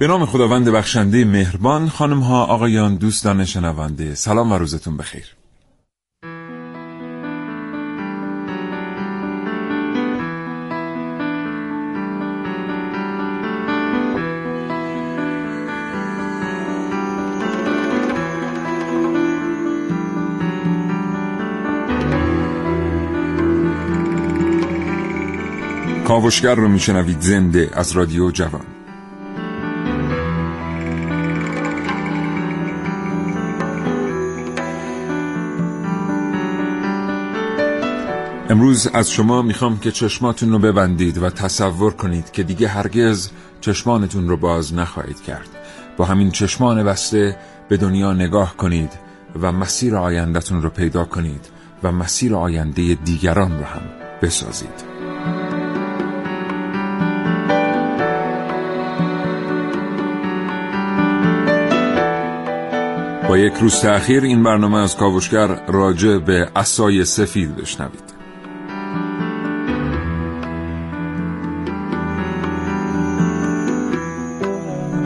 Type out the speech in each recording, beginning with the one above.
به نام خداوند بخشنده مهربان خانم ها آقایان دوستان شنونده سلام و روزتون بخیر. کاوشگر رو میشنوید زنده از رادیو جوان. امروز از شما می‌خوام که چشماتون رو ببندید و تصور کنید که دیگه هرگز چشمانتون رو باز نخواهید کرد. با همین چشمان بسته به دنیا نگاه کنید و مسیر آیندهتون رو پیدا کنید و مسیر آینده دیگران رو هم بسازید. با یک روز تأخیر این برنامه از کاوشگر راجع به اسای سفید بشنوید.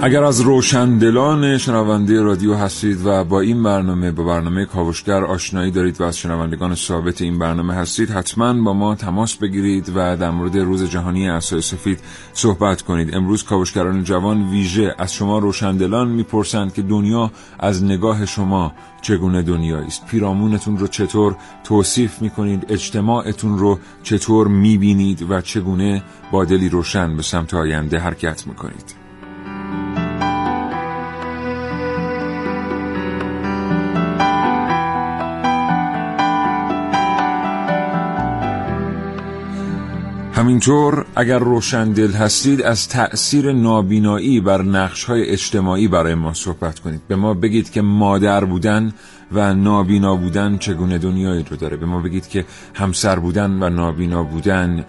اگر از روشندلان شنونده رادیو هستید و با این برنامه با برنامه کاوشگر آشنایی دارید و از شنوندگان ثابت این برنامه هستید حتما با ما تماس بگیرید و در مورد روز جهانی عصای سفید صحبت کنید. امروز کاوشگران جوان ویژه از شما روشندلان می‌پرسند که دنیا از نگاه شما چگونه دنیایی است. پیرامونتون رو چطور توصیف می‌کنید؟ اجتماعتون رو چطور می‌بینید و چگونه با دلی روشن به سمت آینده حرکت می‌کنید؟ همینطور اگر روشندل هستید از تأثیر نابینایی بر نقشهای اجتماعی برای ما صحبت کنید. به ما بگید که مادر بودن و نابینا بودن چگونه دنیایی رو داره. به ما بگید که همسر بودن و نابینا بودن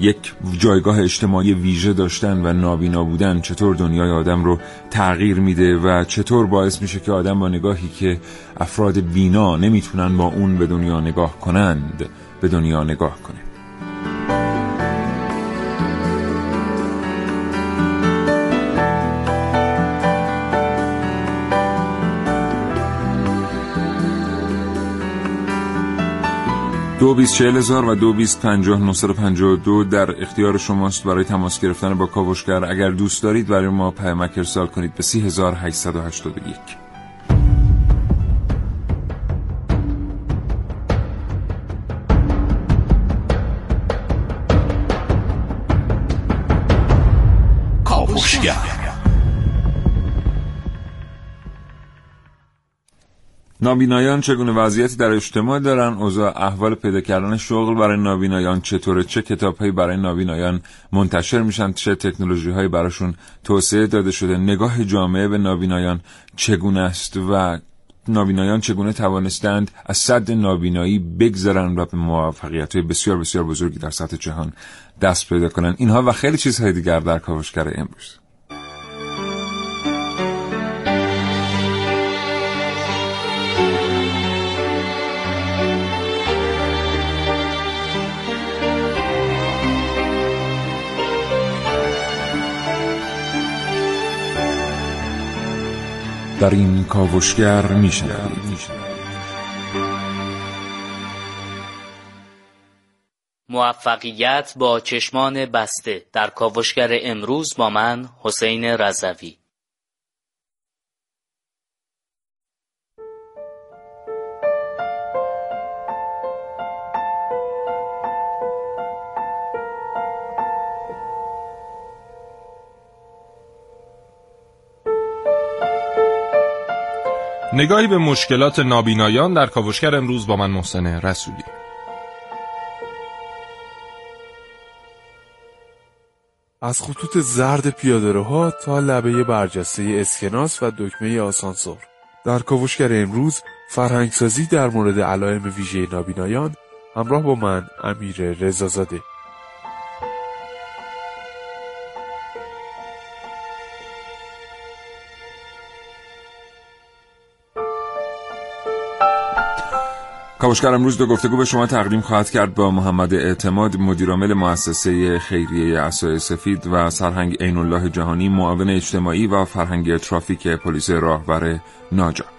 یک جایگاه اجتماعی ویژه داشتن و نابینا بودن چطور دنیای آدم رو تغییر میده و چطور باعث میشه که آدم با نگاهی که افراد بینا نمی‌تونن با اون به دنیا نگاه کنند به دنیا نگاه کنه. دو و دو بیست پنجاه در اختیار شماست برای تماس گرفتن با کاوشگر. اگر دوست دارید برای ما پیامک ارسال کنید به سی هزار نابینایان چگونه وضعیتی در اجتماع دارن؟ اوضاع احوال پیدا کردن شغل برای نابینایان چطوره؟ چه کتابهایی برای نابینایان منتشر میشن؟ چه تکنولوژی هایی براشون توسعه داده شده؟ نگاه جامعه به نابینایان چگونه است و نابینایان چگونه توانستند از صد نابینایی بگذرن و به موفقیت بسیار بسیار بزرگی در سطح جهان دست پیدا کنن؟ اینها و خیلی چیزهای دیگر در کاوشگر امروز. در این کاوشگر میشنوید موفقیت با چشمان بسته در کاوشگر امروز با من حسین رضوی. نگاهی به مشکلات نابینایان در کاوشگر امروز با من محسن رسولی. از خطوط زرد پیادهروها تا لبه برجسته اسکناس و دکمه آسانسور. در کاوشگر امروز فرهنگسازی در مورد علائم ویژه نابینایان همراه با من امیر رضازاده. کاوشگر امروز دو گفتگو به شما تقدیم خواهد کرد با محمد اعتماد مدیرعامل مؤسسه خیریه اسای سفید و سرهنگ عین الله جهانی معاون اجتماعی و فرهنگی ترافیک پلیس راهور ناجا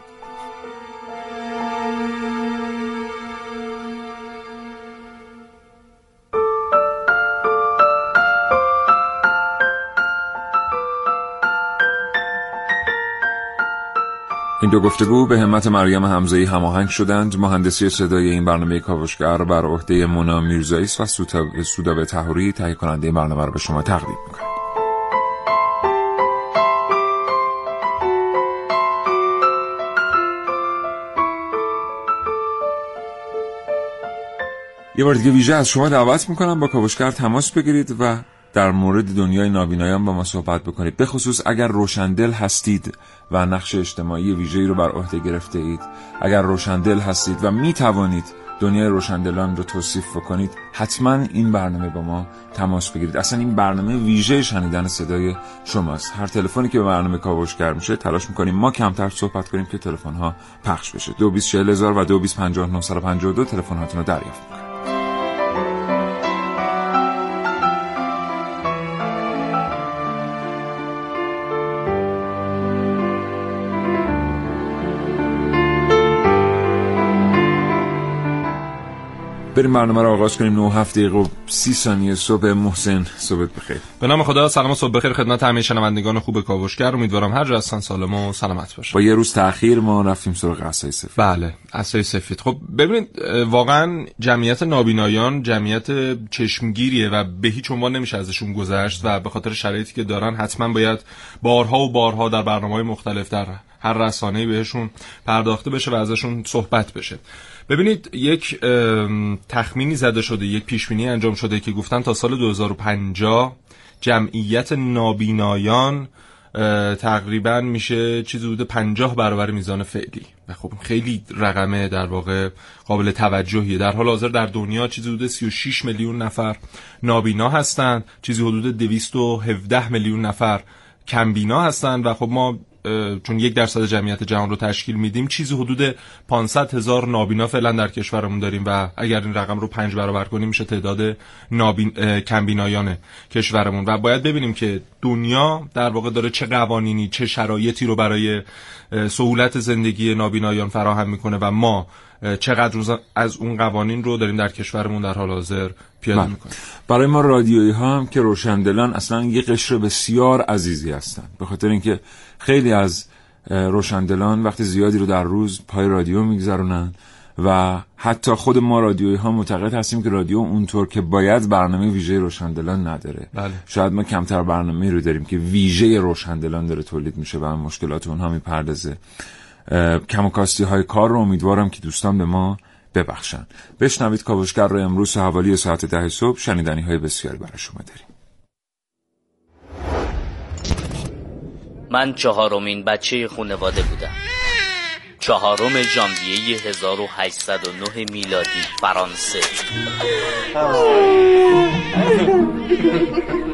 این دو گفتگو به همت مریم حمزه‌ای هماهنگ شدند. مهندسی صدای این برنامه کاوشگر بر عهده مونا میرزایی و سودا به تهوری تهیه کننده این برنامه را به شما تقدیم می‌کنم. یه بار دیگه ویژه از شما دعوت می‌کنم با کاوشگر تماس بگیرید و در مورد دنیای نابینایان با ما صحبت بکنید. به خصوص اگر روشندل هستید و نقش اجتماعی ویژه‌ای رو بر عهده گرفته اید. اگر روشندل هستید و می توانید دنیای روشندلان رو توصیف بکنید حتما این برنامه با ما تماس بگیرید. اصلا این برنامه ویژه شنیدن صدای شماست. هر تلفنی که به برنامه کاوشگر میشه تلاش می‌کنیم ما کمتر صحبت کنیم که تلفن ها پخش بشه. 224000 و 225952 تلفن هاتون رو دریافت. بریم برنامه رو آغاز کنیم. 9 هفته دقیقه و 30 ثانیه صبح. محسن صبح بخیر. به نام خدا سلام و صبح بخیر خدمت همه شنوندگان خوب کاوشگر. امیدوارم هر جا هستن سالم و سلامت باشن. با یه روز تاخیر ما رفتیم سراغ عصای سفید. بله عصای سفید. خب ببینید واقعا جمعیت نابینایان جمعیت چشمگیریه و به هیچ عنوان نمیشه ازشون گذشت و به خاطر شرایطی که دارن حتما باید بارها و بارها در برنامه‌های مختلف در هر رسانه‌ای بهشون پرداخته بشه و ازشون صحبت بشه. ببینید یک تخمینی زده شده یک پیشبینی انجام شده که گفتن تا سال 2050 جمعیت نابینایان تقریبا میشه چیزی حدود 50 برابر میزان فعلی. و خب خیلی رقمه در واقع قابل توجهیه. در حال حاضر در دنیا چیزی حدود 36 میلیون نفر نابینا هستند. چیزی حدود 217 میلیون نفر کمبینا هستند. و خب ما چون یک درصد جمعیت جهان رو تشکیل میدیم چیزی حدود 500 هزار نابینا فعلا در کشورمون داریم و اگر این رقم رو پنج برابر کنیم میشه تعداد نابین... کمبینایان کشورمون. و باید ببینیم که دنیا در واقع داره چه قوانینی چه شرایطی رو برای سهولت زندگی نابینایان فراهم می‌کنه و ما چقدر از اون قوانین رو داریم در کشورمون در حال حاضر پیاده بله. می‌کنیم برای ما رادیویی ها هم که روشندلان اصلا یه قشر بسیار عزیزی هستن به خاطر اینکه خیلی از روشندلان وقتی زیادی رو در روز پای رادیو میگذرونن و حتی خود ما رادیویی ها معتقد هستیم که رادیو اونطور که باید برنامه ویژه روشندلان نداره بله. شاید ما کمتر برنامه رو داریم که ویژه روشندلان داره تولید میشه و مشکلات اونها می‌پردازه کم و کاستی های کار رو امیدوارم که دوستان به ما ببخشن. بشنوید کاوشگر رو امروز حوالی ساعت ده صبح شنیدنی های بسیاری برای شما داریم. من چهارمین بچه خونواده بودم. چهارم ژانویه 1809 میلادی فرانسه.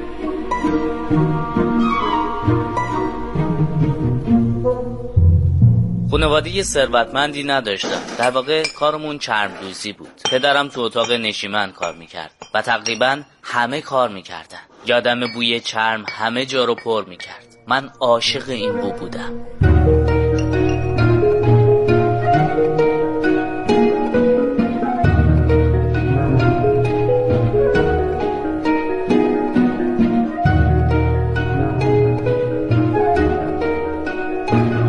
خانواده ثروتمندی نداشتم. در واقع کارمون چرم دوزی بود. پدرم تو اتاق نشیمن کار می‌کرد و تقریبا همه کار می‌کردن. یادم بوی چرم همه جا رو پر می‌کرد. من عاشق این بو بودم.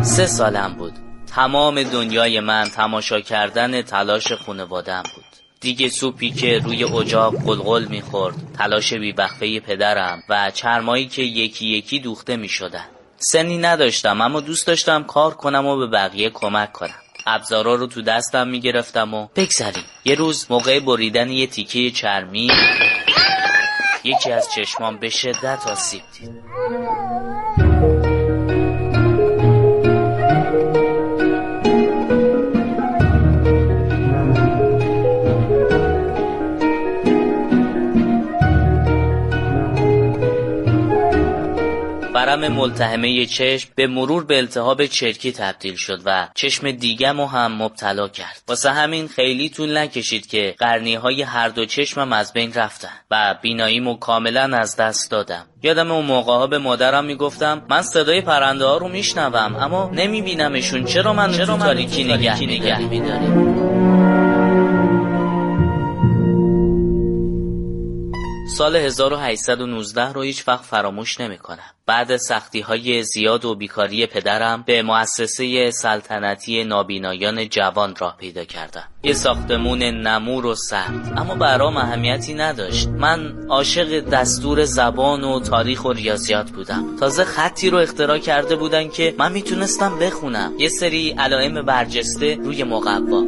سه سالم بود. تمام دنیای من تماشا کردن تلاش خونوادم بود. دیگه سوپی که روی اجاق قلقل می‌خورد تلاش بیبخفه پدرم و چرمایی که یکی یکی دوخته می‌شدن. سنی نداشتم اما دوست داشتم کار کنم و به بقیه کمک کنم. ابزارا رو تو دستم می‌گرفتم و بگذریم. یه روز موقع بریدن یه تیکه چرمی یکی از چشمام به شدت آسیب دید. علائم ملتهمه چشم به مرور به التهاب چرکی تبدیل شد و چشم دیگم هم مبتلا کرد. واسه همین خیلی طول نکشید که قرنی های هر دو چشمم از بین رفتن و بیناییمو کاملا از دست دادم. یادم اون موقع ها به مادرم می‌گفتم من صدای پرنده ها رو میشنوم اما نمیبینمشون. چرا من چرا تو تاریکی نگه, نگه سال 1819 رو هیچ وقت فراموش نمی‌کنم. بعد سختی های زیاد و بیکاری پدرم به مؤسسه سلطنتی نابینایان جوان راه پیدا کردم. یه ساختمون نمور و سرد اما برام اهمیتی نداشت. من عاشق دستور زبان و تاریخ و ریاضیات بودم. تازه خطی رو اختراع کرده بودن که من می‌تونستم بخونم. یه سری علائم برجسته روی مقوا.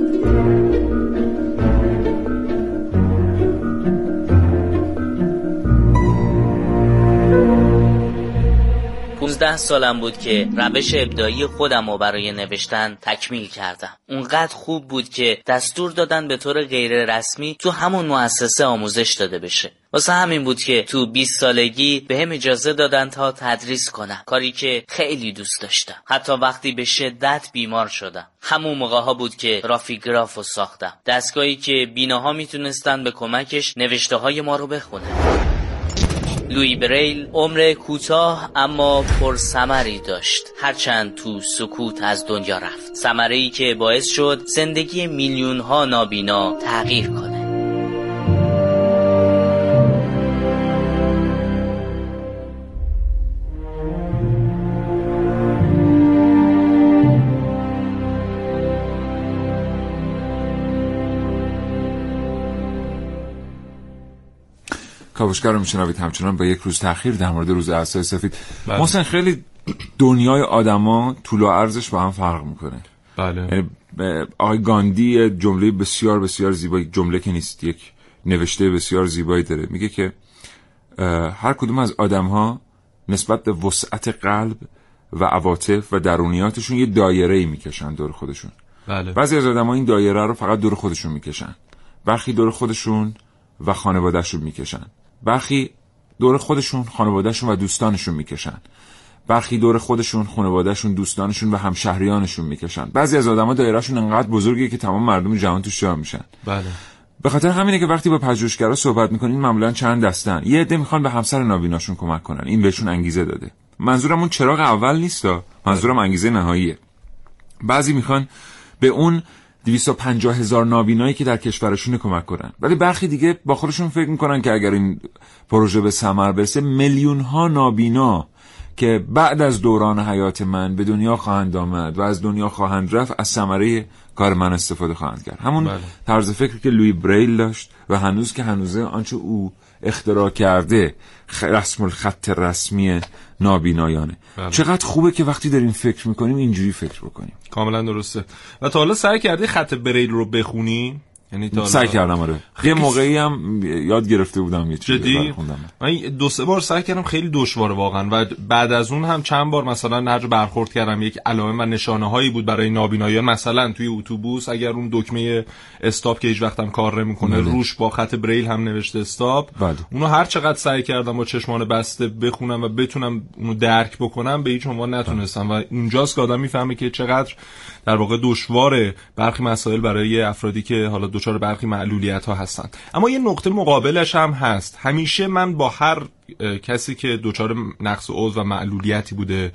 15 سالم بود که روش ابدایی خودم رو برای نوشتن تکمیل کردم. اونقدر خوب بود که دستور دادن به طور غیر رسمی تو همون مؤسسه آموزش داده بشه. واسه همین بود که تو 20 سالگی به هم اجازه دادن تا تدریس کنم. کاری که خیلی دوست داشتم. حتی وقتی به شدت بیمار شدم. همون موقع ها بود که رافیگراف رو ساختم. دستگاهی که بیناها می‌تونستن به کمکش نوشته های ما رو بخونن. لوی بریل عمر کوتاه اما پرثمری داشت. هرچند تو سکوت از دنیا رفت. ثمره ای که باعث شد زندگی میلیون ها نابینا تغییر کنه کاوشگر رو میشنوید. همچنان با یک روز تاخیر در مورد روز عصای سفید. بله. محسن خیلی دنیای آدما طول و عرضش با هم فرق می‌کنه. بله. یعنی آقای گاندی جمله بسیار بسیار زیبایی جمله که نیست یک نوشته بسیار زیبایی داره. میگه که هر کدوم از آدم ها نسبت به وسعت قلب و عواطف و درونیاتشون یه دایره ای می‌کشن دور خودشون. بله. بعضی از آدم ها این دایره رو فقط دور خودشون می‌کشن. برخی دور خودشون و خانوادهشون می‌کشن. برخی دور خودشون خانوادهشون و دوستانشون می‌کشن. برخی دور خودشون خانوادهشون دوستانشون و همشهریانشون می‌کشن. بعضی از آدما دایرهشون انقدر بزرگیه که تمام مردم جهان توش جا میشن. بله. به خاطر همینه که وقتی با پژوهشگرا صحبت می‌کنین معمولا چند دستن. یه عده می‌خوان به همسر نابیناشون کمک کنن. این بهشون انگیزه داده. منظورم اون چراغ اول نیستا منظورم انگیزه نهاییه. بعضی می‌خوان به اون 250 هزار نابینایی که در کشورشون کمک کنن ولی برخی دیگه با خودشون فکر می‌کنن که اگر این پروژه به ثمر برسه میلیون ها نابینا که بعد از دوران حیات من به دنیا خواهند آمد و از دنیا خواهند رفت از ثمره کار من استفاده خواهند کرد همون بله. طرز فکر که لوی بریل داشت و هنوز که هنوزه آنچه او اختراع کرده رسم الخط رسمی نابینایانه. بله. چقدر خوبه که وقتی داریم فکر می‌کنیم اینجوری فکر بکنیم. کاملا درسته. و تا حالا سعی کردی خط بریل رو بخونی؟ یعنی سعی کردم آره. یه موقعی هم یاد گرفته بودم یه چیزی من دو سه بار سعی کردم خیلی دشواره واقعا. و بعد از اون هم چند بار مثلا هر برخورد کردم یک علائم و نشانه هایی بود برای نابینایان مثلا توی اتوبوس اگر اون دکمه استاپ که هیچ وقتم کار نمی‌کنه بله. روش با خط بریل هم نوشته استاپ. بله. اونو هر چقدر سعی کردم با چشمان بسته بخونم و بتونم اونو درک بکنم به هیچ عنوان نتونستم. و اونجاست که آدم می‌فهمه که چقدر در واقع دشواره برخی مسائل برای افرادی که حالا دچار برخی معلولیت ها هستن اما یه نقطه مقابلش هم هست. همیشه من با هر کسی که دچار نقص عضو و معلولیتی بوده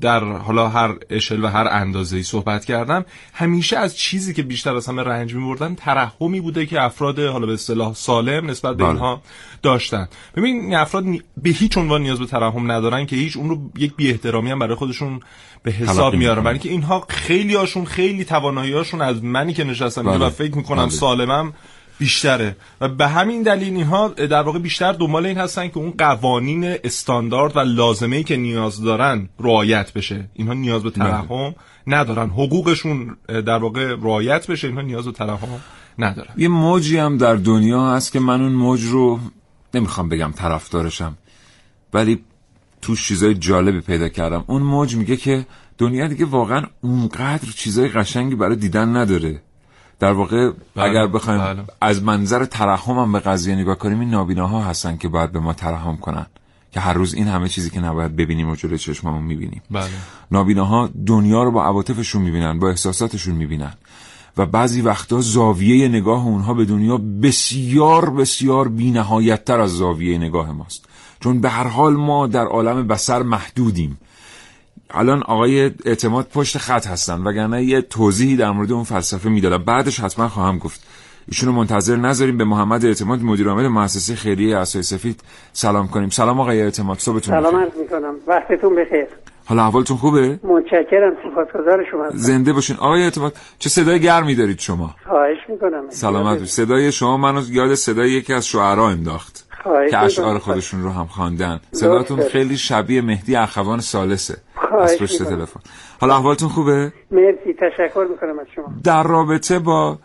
در حالا هر اشل و هر اندازه ای صحبت کردم همیشه از چیزی که بیشتر از همه رنج میبردن ترحمی بوده که افراد حالا به اصطلاح سالم نسبت به بله. اینها داشتن ببین این افراد به هیچ عنوان نیاز به ترحم ندارن که هیچ اون رو یک بی احترامی هم برای خودشون به حساب میارن برای اینکه اینها خیلی هاشون خیلی توانایی هاشون از منی که نشستم بله. و فکر می‌کنم بله. سالمم بیشتره. و به همین دلیل اینها در واقع بیشتر دنبال این هستن که اون قوانین استاندارد و لازمه ای که نیاز دارن رعایت بشه. اینها نیاز به ترحم ندارن. حقوقشون در واقع رعایت بشه اینها نیاز به ترحم ندارن. یه موجی هم در دنیا هست که من اون موج رو نمی‌خوام بگم طرفدارشم ولی تو چیزای جالبی پیدا کردم. اون موج میگه که دنیا دیگه واقعا اونقدر چیزای قشنگی برای دیدن نداره. در واقع بله، اگر بخوایم بله. از منظر ترحم هم به قضیه نگاه کنیم این نابیناها هستن که باید به ما ترحم کنن. که هر روز این همه چیزی که نباید ببینیم و جلوی چشممون می‌بینیم. بله. نابیناها دنیا رو با عواطفشون می‌بینن با احساساتشون می‌بینن. و بعضی وقتا زاویه نگاه اونها به دنیا بسیار بسیار بینهایتتر از زاویه نگاه ماست. چون به هر حال ما در عالم بسر محدودیم. الان آقای اعتماد پشت خط هستن وگرنه یه توضیحی در مورد اون فلسفه می‌دادم. بعدش حتما خواهم گفت. ایشونو منتظر نذاریم. به محمد اعتماد مدیر عامل مؤسسه خیریه اسای سفید سلام کنیم. سلام آقای اعتماد. صبحتون سلام عرض می‌کنم. وقتتون بخیر. حالا احوالتون خوبه؟ متشکرم. سپاسگزار شما هستم. زنده باشین. آقای اعتماد چه صدای گرمی دارید شما؟ خواهش می‌کنم. سلامت باشید صدای شما منو یاد صدای یکی از شعرا انداخت. که اشعار. خودشون رو هم خواندن. صداتون. خیلی شبیه مهدی اخوان سالسه از پشت. تلفن. حالا احوالتون خوبه؟ مرسی تشکر می‌کنم از شما. در رابطه با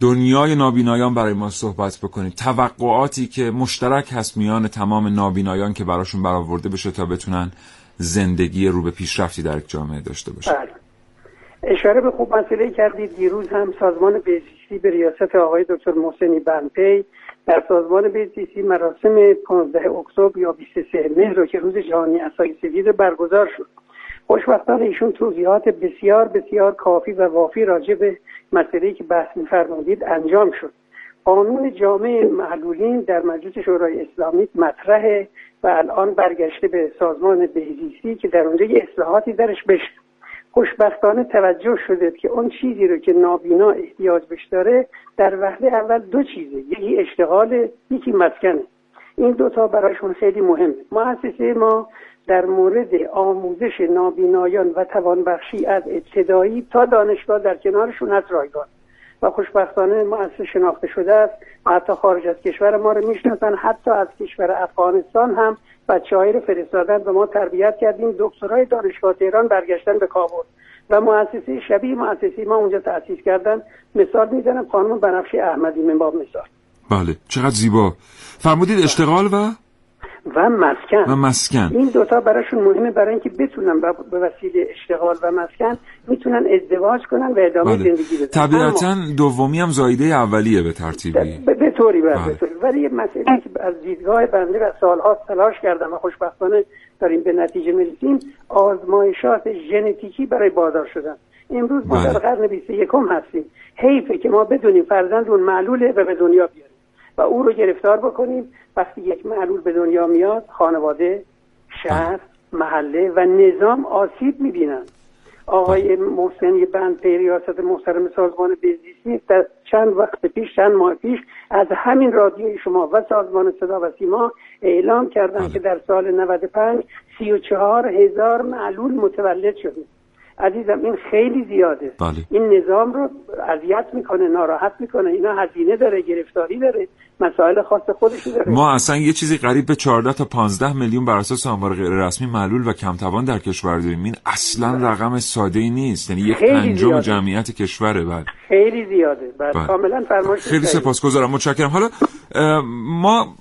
دنیای نابینایان برای ما صحبت بکنید. توقعاتی که مشترک هست میان تمام نابینایان که براشون برآورده بشه تا بتونن زندگی رو به پیشرفتی در یک جامعه داشته باشن. بله. اشاره به خوب مسئله کردید. دیروز هم سازمان بهزیستی به ریاست آقای دکتر محسنی بنپی در سازمان بهزیستی مراسم 15 اکتبر یا 23 مهر رو که روز جهانی سفید برگزار شد. خوشبختانه ایشون توضیحات بسیار بسیار کافی و وافی راجع به مسئله که بحث می‌فرمودید انجام شد. قانون جامعه معلولین در مجلس شورای اسلامی مطرحه و الان برگشته به سازمان بهزیستی که در اونجا یه اصلاحاتی درش بشه. خوشبختانه توجه شده که اون چیزی رو که نابینا احتیاج بهش داره در وهله اول دو چیزه. یکی اشتغال یکی مسکنه. این دوتا برایشون خیلی مهمه. مؤسسه ما در مورد آموزش نابینایان و توانبخشی از ابتدایی تا دانشگاه در کنارشون هست رایگان. و خوشبختانه مؤسسه شناخته شده است. حتی خارج از کشور ما رو می‌شناسن حتی از کشور افغانستان هم. بچه رو فرستادن و ما تربیت کردیم. دکترای دانشگاه تهران برگشتن به کابل. و مؤسسه شبیه مؤسسه ما اونجا تأسیس کردن. مثال می‌زنم خانم بنفشه احمدی من باب مثال. بله چقدر زیبا. فرمودید اشتغال و؟ و مسکن. و مسکن. این دوتا براشون مهمه برای اینکه بتونن به- وسیله اشتغال و مسکن می‌تونن ازدواج کنن و ادامه بله. زندگی بدن. طبیعتا دومی هم زایده اولیه به ترتیبی به به طوری بله بله. ولی یه مسئله که از دیدگاه بنده و سالها تلاش کردم و خوشبختانه داریم به نتیجه می‌رسیم آزمایشات ژنتیکی برای بازار شدن. امروز ما بله. در قرن 21 هستیم. حیفه که ما بدونیم فرزندمون معلوله و به دنیا بیاریم و او رو گرفتار بکنیم. وقتی یک معلول به دنیا میاد خانواده شهر محله و نظام آسیب می‌بینن. آقای محسن بند ریاست محترم سازمان بهزیستی در چند وقت پیش چند ماه پیش از همین رادیوی شما و سازمان صدا و سیما اعلام کردن بله. که در سال 95 34 هزار معلول متولد شده. عزیزم این خیلی زیاده. بله. این نظام رو اذیت می‌کنه ناراحت می‌کنه. اینا هزینه داره گرفتاری داره مسائل خاص خودش داره. ما اصلا یه چیزی قریب به 14 تا 15 میلیون بر اساس آمار غیر رسمی معلول و کمتوان در کشور داریم. این اصلا رقم ساده ای نیست. یعنی یک پنجم. جمعیت کشوره بله. خیلی زیاده. بله. بله. کاملا فرمایش خیلی. سپاسگزارم. متشکرم. حالا ما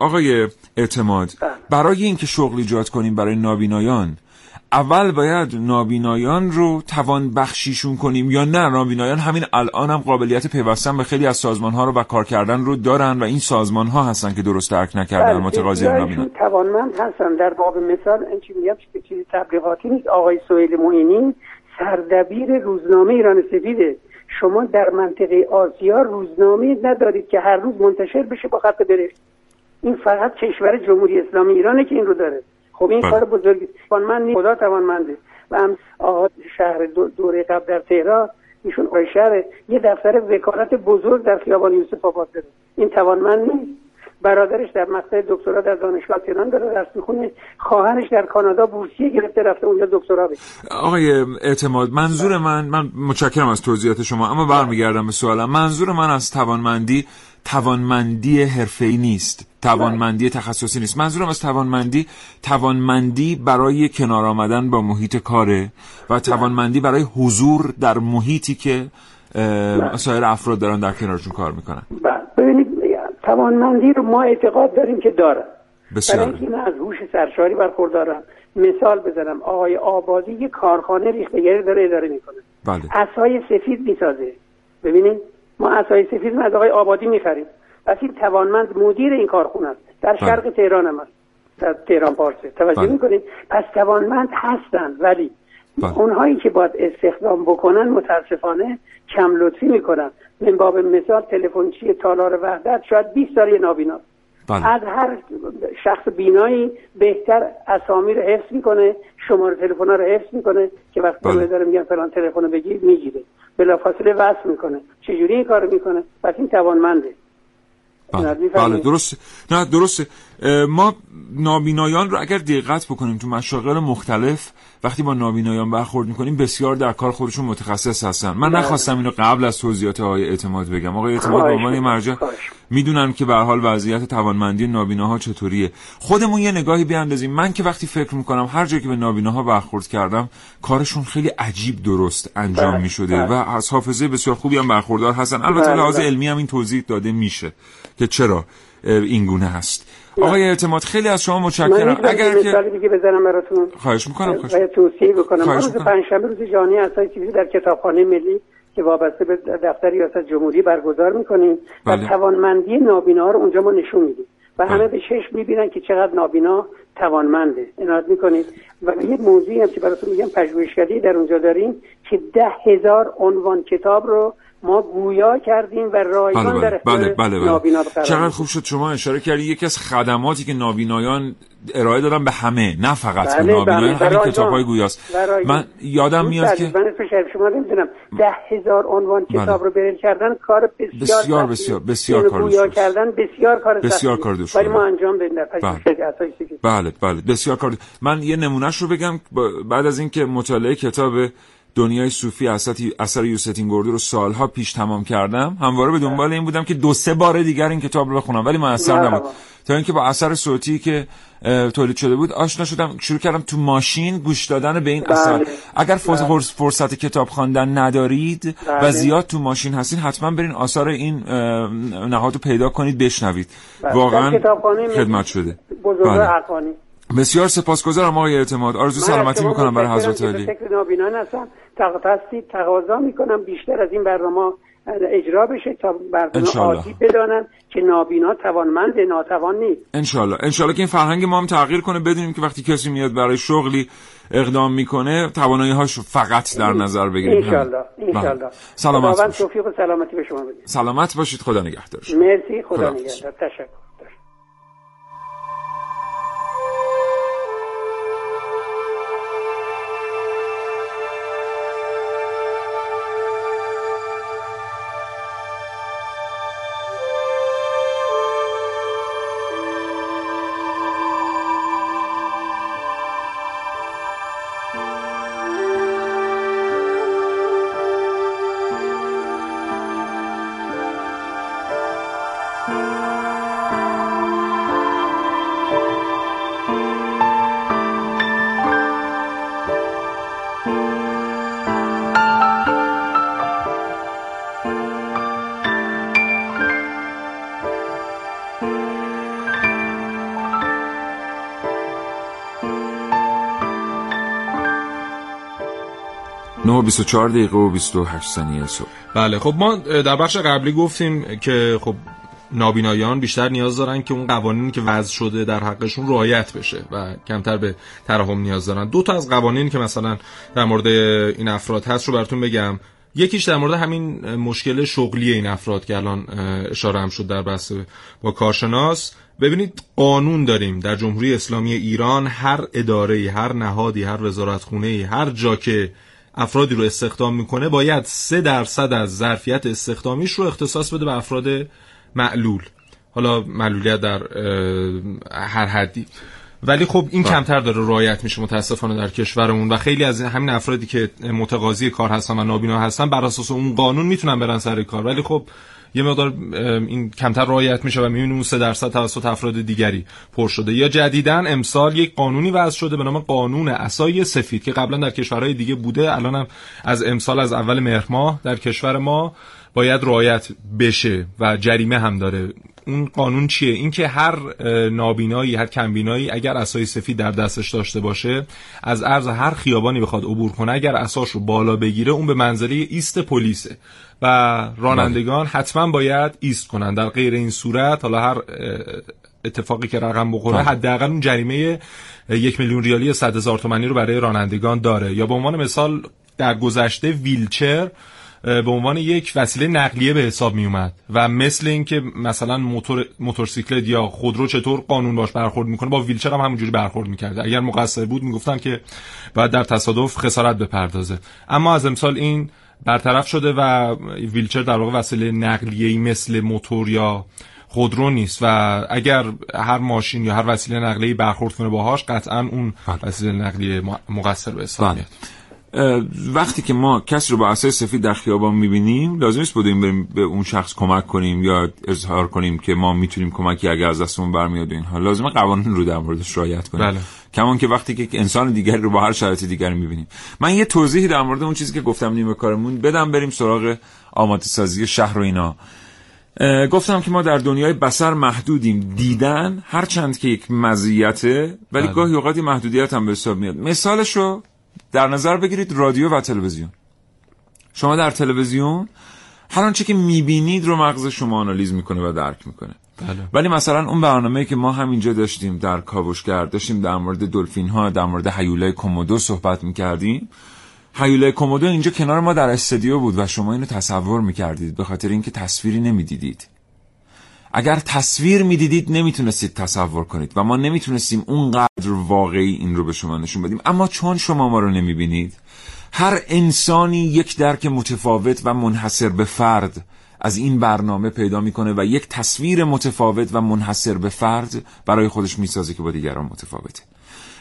آقای اعتماد بله. برای اینکه شغل ایجاد کنیم برای نابینایان اول باید نابینایان رو توان بخشیشون کنیم یا نه؟ نابینایان همین الان هم قابلیت پیوستن به خیلی از سازمان ها رو و کار کردن رو دارن و این سازمان ها هستن که درست درک نکردن بله، متقاضی نابینایان توانمند هستن. در باب مثال این چی میگم؟ که چیزی تبلیغاتی نیست. آقای سهیل معینی سردبیر روزنامه ایران سفیده. شما در منطقه آسیا روزنامه ندارید که هر روز منتشر بشه با خط برید این فقط کشور جمهوری اسلامی ایرانه که این رو داره. خب این بله. کار بزرگی توانمند خدا توانمنده و هم آقا شهر دو- دوره قبل در تهران ایشون آقای شهر یه دفتر وکالت بزرگ در خیابان یوسف آباد داره. این توانمند نیست. برادرش در مقطع دکترا در دانشگاه تهران داره درس می‌خونه. خواهرش در کانادا بورسیه گرفته رفته اونجا دکترا بگیره آقای اعتماد منظور من من متشکرم از توضیحات شما اما برمیگردم به سوالم منظور من از توانمندی توانمندی حرفه‌ای نیست. توانمندی تخصصی نیست. منظورم از توانمندی توانمندی برای کنار آمدن با محیط کاره و توانمندی برای حضور در محیطی که سایر افراد دارن در کنارشون کار می‌کنن. بله. ببینید توانمندی رو ما اعتقاد داریم که دارن. برای بسیار اینکه اینا از هوش سرشاری برخوردارن. مثال بزنم. آقای آبادی یه کارخانه ریختگری داره اداره می‌کنه. بله. اسای سفید می‌سازه. ببینید ما اسای سفید از آقای آبادی می‌خریم پس این توانمند مدیر این کارخونه است در بله. شرق تهران هم است در تهران پارسه توجه بله. می‌کنید پس توانمند هستن ولی بله. اونهایی که باید استخدام بکنن متاسفانه کم لطفی می‌کنن من باب مثال تلفنچی تالار وحدت شاید 20 سال یه نابیناست بله. از هر شخص بینایی بهتر اسامی رو حفظ می‌کنه شماره تلفن رو حفظ می‌کنه که وقتی بله. بله. داره میگن فلان تلفن رو بگیر می‌گیره بلافاصله وصل می‌کنه. چجوری این کارو می‌کنه؟ پس این توانمنده. بله؟ بله درسته نه درسته ما نابینایان رو اگر دقت بکنیم تو مشاغل مختلف وقتی با نابینایان برخورد می‌کنیم بسیار در کار خودشون متخصص هستن من بله. نخواستم اینو قبل از توضیحات آقای اعتماد بگم آقای اعتماد به عنوان مرجع. می‌دونن که به حال وضعیت توانمندی نابیناها چطوریه خودمون یه نگاهی بیاندازیم من که وقتی فکر می‌کنم هر جایی که به نابیناها برخورد کردم کارشون خیلی عجیب درست انجام بله، می‌شده بله. و از حافظه بسیار خوبی هم برخوردار هستن البته لحاظ. علمی هم این توضیح داده میشه که چرا این گونه هست. آقای اعتماد خیلی از شما متشکرم. اگر که دیگه بزنم براتون. خواهش می‌کنم خواهش توصیه بکنم. خواهش روز. پنجشنبه روز جهانی اسای سیویل در کتابخانه ملی که وابسته به دفتر ریاست جمهوری برگزار می‌کنیم بله. و توانمندی نابینا رو اونجا ما نشون میدیم و بله. همه به چشم می‌بینن که چقدر نابینا توانمنده. عنایت می‌کنید. و یه موضوعی هم که براتون میگم پژوهشگری در اونجا داریم که ده هزار عنوان کتاب رو ما گویا کردیم و رایگان بله در بله اختیار بله بله, نابینا بله. قرار چقدر. خوب شد شما اشاره کردی یکی از خدماتی که نابینایان ارائه دادن به همه نه فقط به بله، نابینایان بله، همین. کتاب های گویاست. من یادم میاد که من شما نمی‌دونم ده هزار عنوان بله. کتاب رو بریل کردن کار بسیار بسیار،. بسیار، بسیار کار گویا. کردن بسیار کار بسیار. کار. ولی ما انجام سیفی. بله بله بسیار کار من یه نمونهش رو بگم بعد از اینکه مطالعه کتاب دنیای صوفی اثر اثر یوستین گوردو رو سالها پیش تمام کردم. همواره به دنبال این بودم که دو سه بار دیگر این کتاب رو بخونم ولی مرحبا. نبود. تا اینکه با اثر صوتی که تولید شده بود آشنا شدم شروع کردم تو ماشین گوش دادن به این بله. اثر. اگر فرص- فرصت کتاب خواندن ندارید و بله. زیاد تو ماشین هستین حتما برین آثار این نهاد رو پیدا کنید بشنوید. بله. واقعا خدمت شده. بزرگ بله. بسیار سپاسگزارم آقای اعتماد. آرزو سلامتی می‌کنم برای حضرت علی هستید تقاضا می‌کنم بیشتر از این برنامه اجرا بشه تا انشالله. عادی بدانن که نابینا توانمند ناتوان نیست. انشالله انشالله که این فرهنگ ما هم تغییر کنه بدونیم که وقتی کسی میاد برای شغلی اقدام می‌کنه توانایی هاش فقط در نظر بگیریم. انشالله. انشالله. سلامت باشید. توفیق و سلامتی به شما بده سلامت باشید. خدا نگهدار. شما. مرسی. خدا خداحافظ. نگهدار. تشکر. نه و 24 دقیقه و 28 ثانیه صبح. بله خب ما در بخش قبلی گفتیم که خب نابینایان بیشتر نیاز دارن که اون قوانینی که وضع شده در حقشون رعایت بشه و کمتر به ترحم نیاز دارن. دو تا از قوانین که مثلا در مورد این افراد هست رو براتون بگم. یکیش در مورد همین مشکل شغلی این افراد که الان اشاره هم شد در بحث با کارشناس. ببینید قانون داریم در جمهوری اسلامی ایران. هر اداره هر نهادی هر وزارتخونه هر جا که افرادی رو استخدام می‌کنه باید سه درصد از ظرفیت استخدامیش رو اختصاص بده به افراد معلول. حالا معلولیت در هر حدی. ولی خب این کمتر داره رعایت میشه متاسفانه در کشورمون و خیلی از همین افرادی که متقاضی کار هستن و نابینا هستن بر اساس اون قانون می‌تونن برن سر کار. ولی خب یه مقدار این کمتر رعایت میشه و می‌بینیم اون 3 درصد توسط افراد دیگری پر شده. یا جدیدن امسال یک قانونی وضع شده به نام قانون اسای سفید که قبلا در کشورهای دیگه بوده الان هم از امسال از اول مهر ماه در کشور ما باید رعایت بشه و جریمه هم داره. اون قانون چیه؟ اینکه هر نابینایی هر کمبینایی اگر اسای سفید در دستش داشته باشه از عرض هر خیابانی بخواد عبور کنه اگر اساش رو بالا بگیره اون به منزله ایست پلیسه. و رانندگان حتما باید ایست کنن در غیر این صورت. حالا هر اتفاقی که رقم بخوره بله. حداقل اون جریمه یک میلیون ریالی صد هزار تومانی رو برای رانندگان داره. یا به عنوان مثال در گذشته ویلچر به عنوان یک وسیله نقلیه به حساب می اومد و مثل اینکه مثلا موتور موتورسیکلت یا خودرو چطور قانون باش برخورد می‌کنه با ویلچر هم همونجوری برخورد می‌کرده اگر مقصر بود می‌گفتن که باید در تصادف خسارت بپردازه. اما از امسال این برطرف شده و ویلچر در واقع وسیله نقلیه مثل موتور یا خودرو نیست و اگر هر ماشین یا هر وسیله نقلیه برخورد کنه باهاش قطعا اون بله. وسیله نقلیه مقصر به حساب بله. میاد وقتی که ما کسی رو با عصای سفید در خیابان می‌بینیم لازم نیست بودیم بریم به اون شخص کمک کنیم یا اظهار کنیم که ما می‌تونیم کمکی اگر از دستمون برمیاد اینها لازمه قوانین رو در موردش رعایت کنیم بله. کمان که وقتی که انسان دیگری رو با هر شرایط دیگری می‌بینیم. من یه توضیحی در مورد اون چیزی که گفتم نیمه کارمون بدم بریم سراغ آماده سازی شهر و اینا. گفتم که ما در دنیای بسر محدودیم. دیدن هرچند که یک مزیته ولی بله. گاهی اوقاتی محدودیت هم به حساب میاد. مثالش رو در نظر بگیرید رادیو و تلویزیون. شما در تلویزیون هر آنچه که می‌بینید رو مغز شما آنالیز می‌کنه و درک می‌کنه. بله. ولی مثلا اون برنامه که ما همینجا داشتیم در کاوشگر داشتیم در مورد دلفین ها در مورد حیولای کومودو صحبت می‌کردیم. حیولای کومودو اینجا کنار ما در استودیو بود و شما اینو تصور می‌کردید به خاطر اینکه تصویری نمی‌دیدید. اگر تصویر می‌دیدید نمی‌تونستید تصور کنید و ما نمی‌تونستیم اونقدر واقعی این رو به شما نشون بدیم. اما چون شما ما رو نمی‌بینید هر انسانی یک درک متفاوت و منحصر به فرد از این برنامه پیدا می‌کنه و یک تصویر متفاوت و منحصر به فرد برای خودش می‌سازه که با دیگران متفاوته.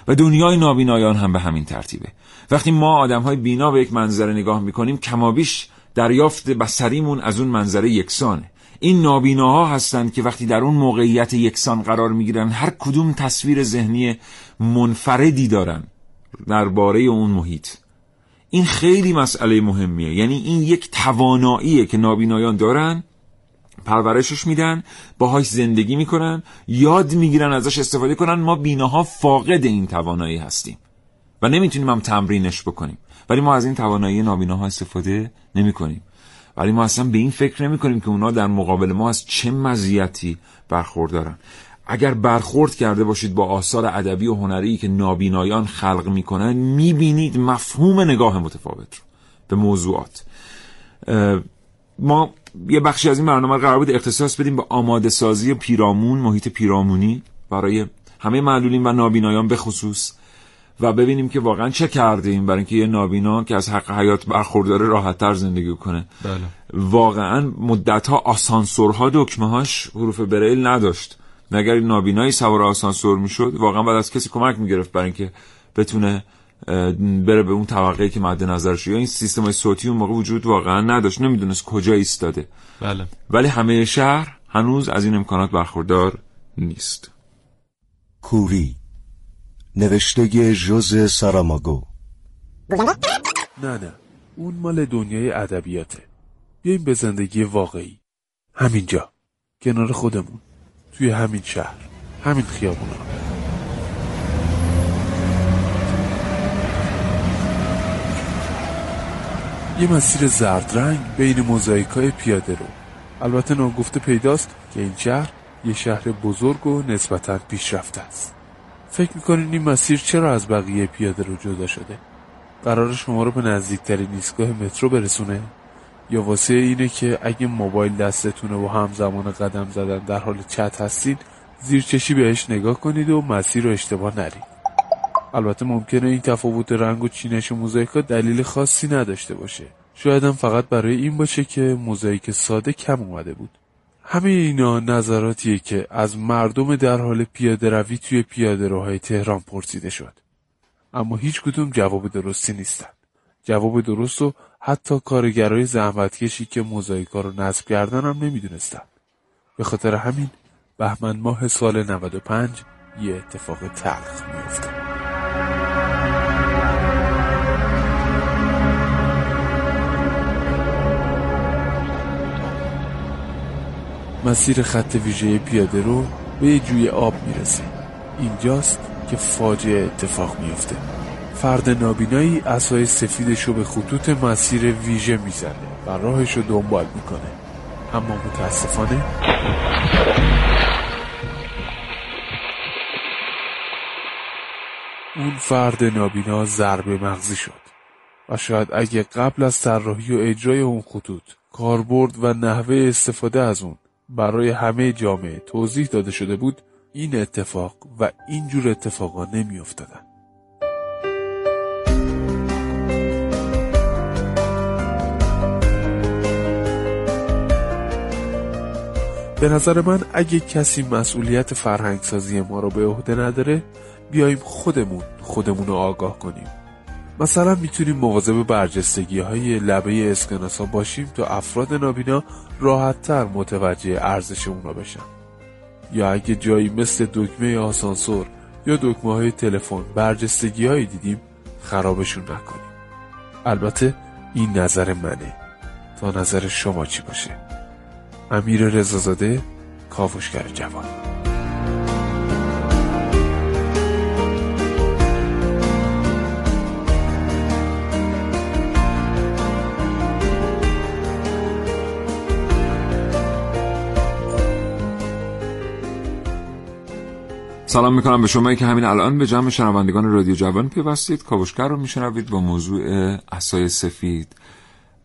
و دنیای نابینایان هم به همین ترتیبه. وقتی ما آدم های بینا به یک منظره نگاه می‌کنیم کمابیش دریافت بسریمون از اون منظره یکسانه. این نابیناها هستند که وقتی در اون موقعیت یکسان قرار می‌گیرن هر کدوم تصویر ذهنی منفردی دارن درباره اون محیط. این خیلی مسئله مهمیه. یعنی این یک تواناییه که نابینایان دارن پرورشش میدن باهاش زندگی می‌کنن یاد می‌گیرن ازش استفاده کنن. ما بیناها فاقد این توانایی هستیم و نمی‌تونیم هم تمرینش بکنیم. ولی ما از این توانایی نابیناها استفاده نمی‌کنیم. ولی ما اصلا به این فکر نمی کنیم که اونا در مقابل ما از چه مزیتی برخوردارن. اگر برخورد کرده باشید با آثار ادبی و هنری که نابینایان خلق می‌کنن می‌بینید مفهوم نگاه متفاوت رو به موضوعات. ما یه بخشی از این برنامه قرار بود اختصاص بدیم به آماده سازی پیرامون محیط پیرامونی برای همه معلولین و نابینایان به خصوص و ببینیم که واقعا چه کردیم برای اینکه یه نابینا که از حق حیات برخورداره راحت تر زندگی کنه. بله. واقعا مدت ها آسانسورها دکمه هاش حروف بریل نداشت. نگر نابینایی سوار آسانسور می‌شد واقعا بعد از کسی کمک می‌گرفت برای اینکه بتونه بره به اون طبقه که مد نظرش یا این سیستم های صوتی اون موقع وجود واقعا نداشت نمی‌دونست کجا ایستاده. بله. ولی همه شهر هنوز از این امکانات برخوردار نیست. کوری نوشته جوز ساراماگو. نه نه. اون مال دنیای ادبیاته. بیایم به زندگی واقعی. همینجا کنار خودمون. توی همین شهر همین خیابونا. یه مسیر زرد رنگ بین موزاییکای پیاده رو. البته ناگفته پیداست که این شهر یه شهر بزرگ و نسبتا پیشرفته است. فکر می‌کنین این مسیر چرا از بقیه پیاده رو جدا شده؟ قرار شما رو به نزدیکترین ایستگاه مترو برسونه؟ یا واسه اینه که اگه موبایل دستتونه و همزمان قدم زدن در حال چت هستید زیر چشی بهش نگاه کنید و مسیر رو اشتباه نرید البته ممکنه این تفاوت رنگ و چینش موزاییکا دلیل خاصی نداشته باشه شاید هم فقط برای این باشه که موزاییک ساده کم اومده بود همه اینا نظراتیه که از مردم در حال پیاده روی توی پیاده روهای تهران پرسیده شد. اما هیچ کدوم جواب درستی نیستن. جواب درست و حتی کارگرای زحمتکشی که موزاییکا رو نصب کردن هم نمی‌دونستن. به خاطر همین بهمن ماه سال 95 یه اتفاق تلخ میفته. مسیر خط ویژه پیاده رو به جوی آب می‌رسه اینجاست که فاجعه اتفاق میفته فرد نابینایی اسای سفیدش رو به خطوط مسیر ویژه می‌زنه و راهش رو دنبال می‌کنه. اما متاسفانه اون فرد نابینا ضربه مغزی شد و شاید اگه قبل از طراحی و اجرای اون خطوط کاربرد و نحوه استفاده از اون برای همه جامعه توضیح داده شده بود این اتفاق و این جور اتفاقا نمی به نظر من اگه کسی مسئولیت فرهنگسازی ما رو به عهده نداره بیایم خودمون خودمون رو آگاه کنیم. مثلا می‌تونیم مواظب برجستگی های لبه اسکناس ها باشیم تا افراد نابینا راحتتر متوجه ارزش اونا بشن. یا اگه جایی مثل دکمه آسانسور یا دکمه های تلفن برجستگی هایی دیدیم خرابشون نکنیم. البته این نظر منه. تا نظر شما چی باشه؟ امیر رزازاده کاوشگر جوان. سلام می‌کنم به شما که همین الان به جمع شنوندگان رادیو جوان پیوستید. کاوشگر رو میشنوید با موضوع اسای سفید.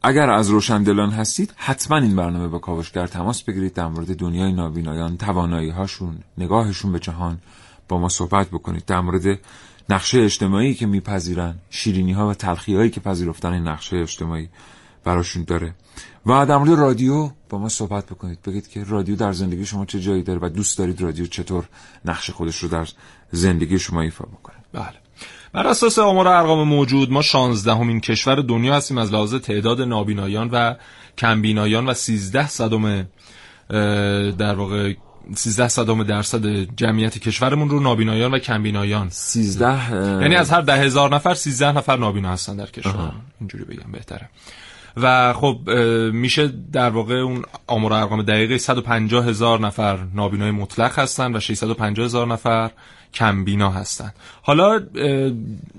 اگر از روشندلان هستید حتما این برنامه با کاوشگر تماس بگیرید در مورد دنیای نابینایان توانایی هاشون نگاهشون به جهان با ما صحبت بکنید. در مورد نقشه اجتماعی که میپذیرن شیرینی ها و تلخی هایی که پذیرفتن این نقشه اجتماعی براشون داره. و در مورد رادیو با ما صحبت بکنید. بگید که رادیو در زندگی شما چه جایی داره و دوست دارید رادیو چطور نقش خودش رو در زندگی شما ایفا بکنه. بله. بر اساس آمار ارقام موجود ما 16 همین کشور دنیا هستیم از لحاظ تعداد نابینایان و کمبینایان و 13 صدم در واقع 13 صدام درصد جمعیت کشورمون رو نابینایان و کمبینایان. 13 یعنی از هر ده هزار نفر 13 نفر نابینا هستن در کشور. اینجوری بگم بهتره. و خب میشه در واقع اون آمار ارقام دقیقه 150 هزار نفر نابینای مطلق هستن و 650 هزار نفر کمبینا هستن. حالا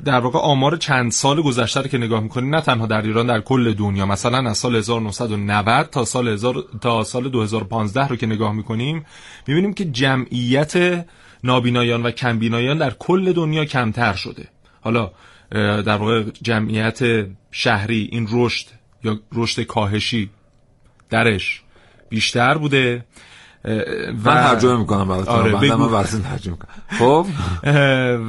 در واقع آمار چند سال گذشته رو که نگاه می‌کنیم نه تنها در ایران در کل دنیا. مثلا از سال 1990 تا سال 1000 تا سال 2015 رو که نگاه می‌کنیم می‌بینیم که جمعیت نابینایان و کمبینایان در کل دنیا کمتر شده. حالا در واقع جمعیت شهری این رشد یا رشد کاهشی درش بیشتر بوده. و من ترجمه می‌کنم براتون. آره من ترجمه خب؟